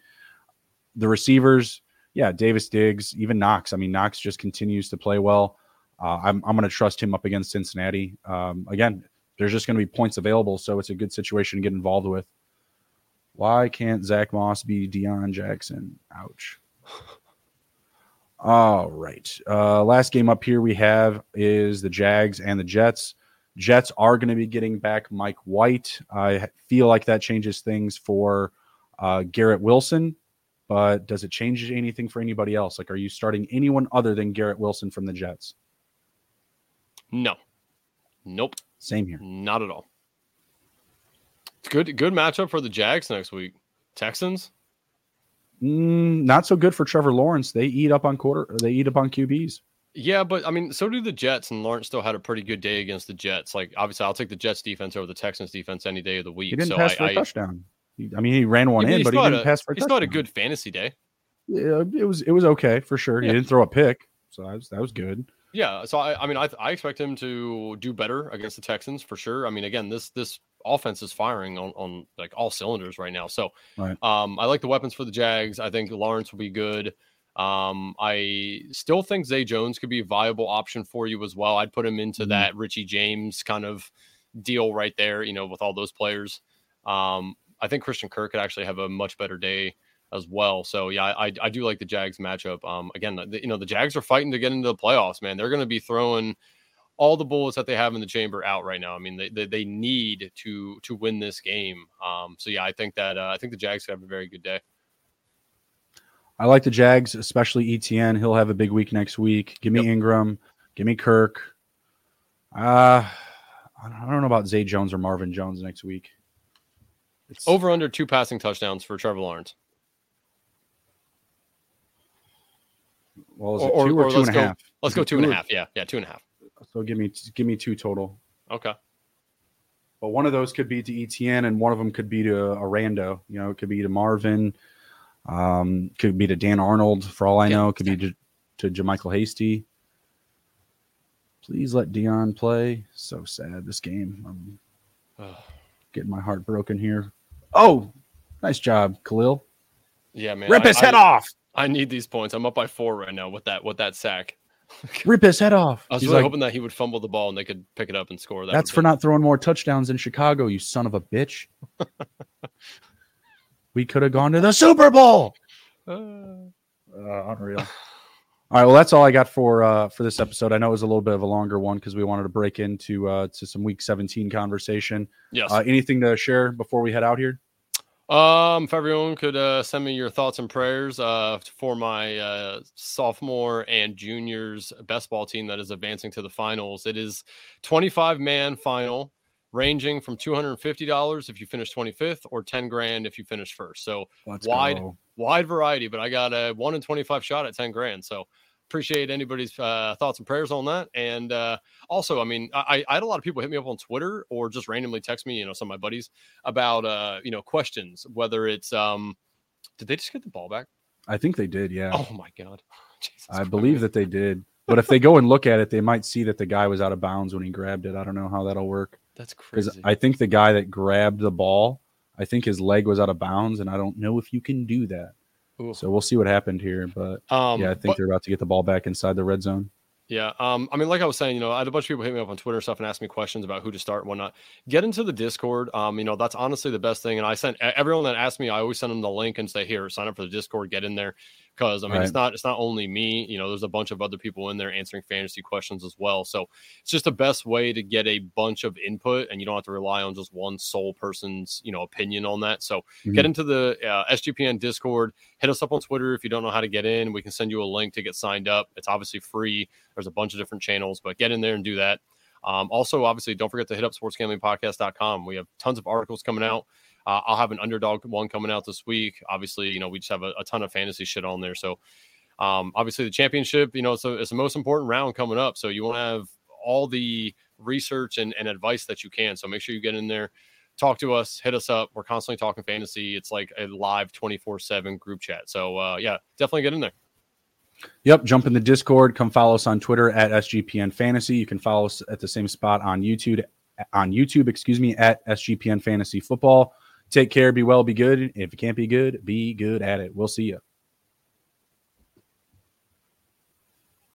Speaker 1: The receivers, yeah, Davis Diggs, even Knox. I mean, Knox just continues to play well. Uh, I'm I'm going to trust him up against Cincinnati. Um, again, there's just going to be points available, so it's a good situation to get involved with. Why can't Zach Moss be Deon Jackson? Ouch. All right. Uh, last game up here we have is the Jags and the Jets. Jets are going to be getting back Mike White. I feel like that changes things for uh, Garrett Wilson, but does it change anything for anybody else? Like, are you starting anyone other than Garrett Wilson from the Jets?
Speaker 2: no, nope,
Speaker 1: Same here.
Speaker 2: not at all. It's good good matchup for the Jags next week. Texans.
Speaker 1: Mm, not so good for Trevor Lawrence. They eat up on quarter. They eat up on QBs.
Speaker 2: Yeah, but I mean, so do the Jets, and Lawrence still had a pretty good day against the Jets. Like, obviously, I'll take the Jets defense over the Texans defense any day of the week.
Speaker 1: He didn't
Speaker 2: so
Speaker 1: pass
Speaker 2: I,
Speaker 1: for a
Speaker 2: I,
Speaker 1: touchdown. He- I mean, he ran one
Speaker 2: Yeah,
Speaker 1: in, but he didn't
Speaker 2: a-
Speaker 1: pass for a
Speaker 2: He still had a good fantasy day.
Speaker 1: Yeah, it was it was okay for sure. He
Speaker 2: Yeah.
Speaker 1: didn't throw a pick, so that was that was good.
Speaker 2: Yeah, so I, I mean, I, I expect him to do better against the Texans for sure. I mean, again, this this offense is firing on on like all cylinders right now. So,
Speaker 1: Right.
Speaker 2: um, I like the weapons for the Jags. I think Lawrence will be good. Um, I still think Zay Jones could be a viable option for you as well. I'd put him into
Speaker 1: Mhm.
Speaker 2: that Richie James kind of deal right there. You know, with all those players. Um, I think Christian Kirk could actually have a much better day as well. So yeah, I I do like the Jags matchup. Um, again, the, you know the Jags are fighting to get into the playoffs. Man, they're going to be throwing all the bullets that they have in the chamber out right now. I mean, they they, they need to to win this game. Um, so yeah, I think that uh, I think the Jags have a very good day.
Speaker 1: I like the Jags, especially ETN. He'll have a big week next week. Give me
Speaker 2: Yep.
Speaker 1: Engram. Give me Kirk. Uh I don't know about Zay Jones or Marvin Jones next week. It's
Speaker 2: Over under two passing touchdowns for Trevor Lawrence.
Speaker 1: Well, is it
Speaker 2: or-
Speaker 1: two or,
Speaker 2: or
Speaker 1: two and a
Speaker 2: go-
Speaker 1: half?
Speaker 2: Let's go two and a half. Yeah, yeah, two and a half.
Speaker 1: So give me give me two total.
Speaker 2: Okay.
Speaker 1: But one of those could be to ETN, and one of them could be to a rando. You know, it could be to Marvin, um, could be to Dan Arnold. For all I
Speaker 2: Yeah.
Speaker 1: know, it could be to, to JaMycal Hasty. Please let Deon play. So sad this game. I'm
Speaker 2: Ugh.
Speaker 1: getting my heart broken here. Oh, nice job, Khalil.
Speaker 2: Yeah, man.
Speaker 1: Rip
Speaker 2: I-
Speaker 1: his head
Speaker 2: I-
Speaker 1: off.
Speaker 2: I need these points. I'm up by four right now with that with that sack.
Speaker 1: Rip his head off.
Speaker 2: I was
Speaker 1: He's
Speaker 2: really
Speaker 1: like,
Speaker 2: hoping that he would fumble the ball and they could pick it up and score. That
Speaker 1: That's for
Speaker 2: be-
Speaker 1: not throwing more touchdowns in Chicago, you son of a bitch. we could have gone to the Super Bowl.
Speaker 2: Uh,
Speaker 1: Uh, unreal. all right, well, that's all I got for uh, for this episode. I know it was a little bit of a longer one because we wanted to break into uh, to some Week 17 conversation.
Speaker 2: yes.
Speaker 1: Uh, anything to share before we head out here?
Speaker 2: Um, if everyone could uh, send me your thoughts and prayers uh, for my uh, sophomore and juniors best ball team that is advancing to the finals. It is 25 man final, ranging from $250 if you finish 25th or 10 grand if you finish first. So
Speaker 1: Let's
Speaker 2: Wide.
Speaker 1: go.
Speaker 2: wide variety, but I got a one in 25 shot at 10 grand. So appreciate anybody's uh, thoughts and prayers on that. And uh, also, I mean, I, I had a lot of people hit me up on Twitter or just randomly text me, you know, some of my buddies about, uh, you know, questions, whether it's, um, did they just get the ball back?
Speaker 1: I think they did. Yeah,
Speaker 2: Oh my God. Jesus
Speaker 1: I
Speaker 2: Christ.
Speaker 1: believe that they did. But if they go and look at it, they might see that the guy was out of bounds when he grabbed it. I don't know how that'll work
Speaker 2: That's crazy.
Speaker 1: I think the guy that grabbed the ball, I think his leg was out of bounds, and I don't know if you can do that.
Speaker 2: Oof.
Speaker 1: So we'll see what happened here. But
Speaker 2: um,
Speaker 1: yeah, I think
Speaker 2: but-
Speaker 1: they're about to get the ball back inside the red zone.
Speaker 2: Yeah. Um, I mean, like I was saying, you know, I had a bunch of people hit me up on Twitter and stuff and ask me questions about who to start and whatnot. Get into the Discord. Um, you know, that's honestly the best thing. And I sent everyone that asked me, I always send them the link and say, here, sign up for the Discord, get in there. Cause I mean, it's not, it's not only me, you know, there's a bunch of other people in there answering fantasy questions as well. So it's just the best way to get a bunch of input and you don't have to rely on just one sole person's, you know, opinion on that. So
Speaker 1: Mhm.
Speaker 2: get into the uh, SGPN Discord, hit us up on Twitter if you don't know how to get in. We can send you a link to get signed up. It's obviously free. There's a bunch of different channels, but get in there and do that. Um, also, obviously, don't forget to hit up sportsgamblingpodcast.com. We have tons of articles coming out. Uh, I'll have an underdog one coming out this week. Obviously, you know, we just have a, a ton of fantasy shit on there. So Um, obviously, the championship, you know, so it's the most important round coming up. So you want to have all the research and, and advice that you can. So make sure you get in there, talk to us, hit us up. We're constantly talking fantasy. It's like a live 24 7 group chat. So, uh, yeah, definitely get in there.
Speaker 1: Yep, jump in the Discord. Come follow us on Twitter at SGPN Fantasy. You can follow us at the same spot on YouTube. On YouTube, excuse me, at SGPN Fantasy Football. Take care, be well, be good. If you can't be good, be good at it. We'll see you.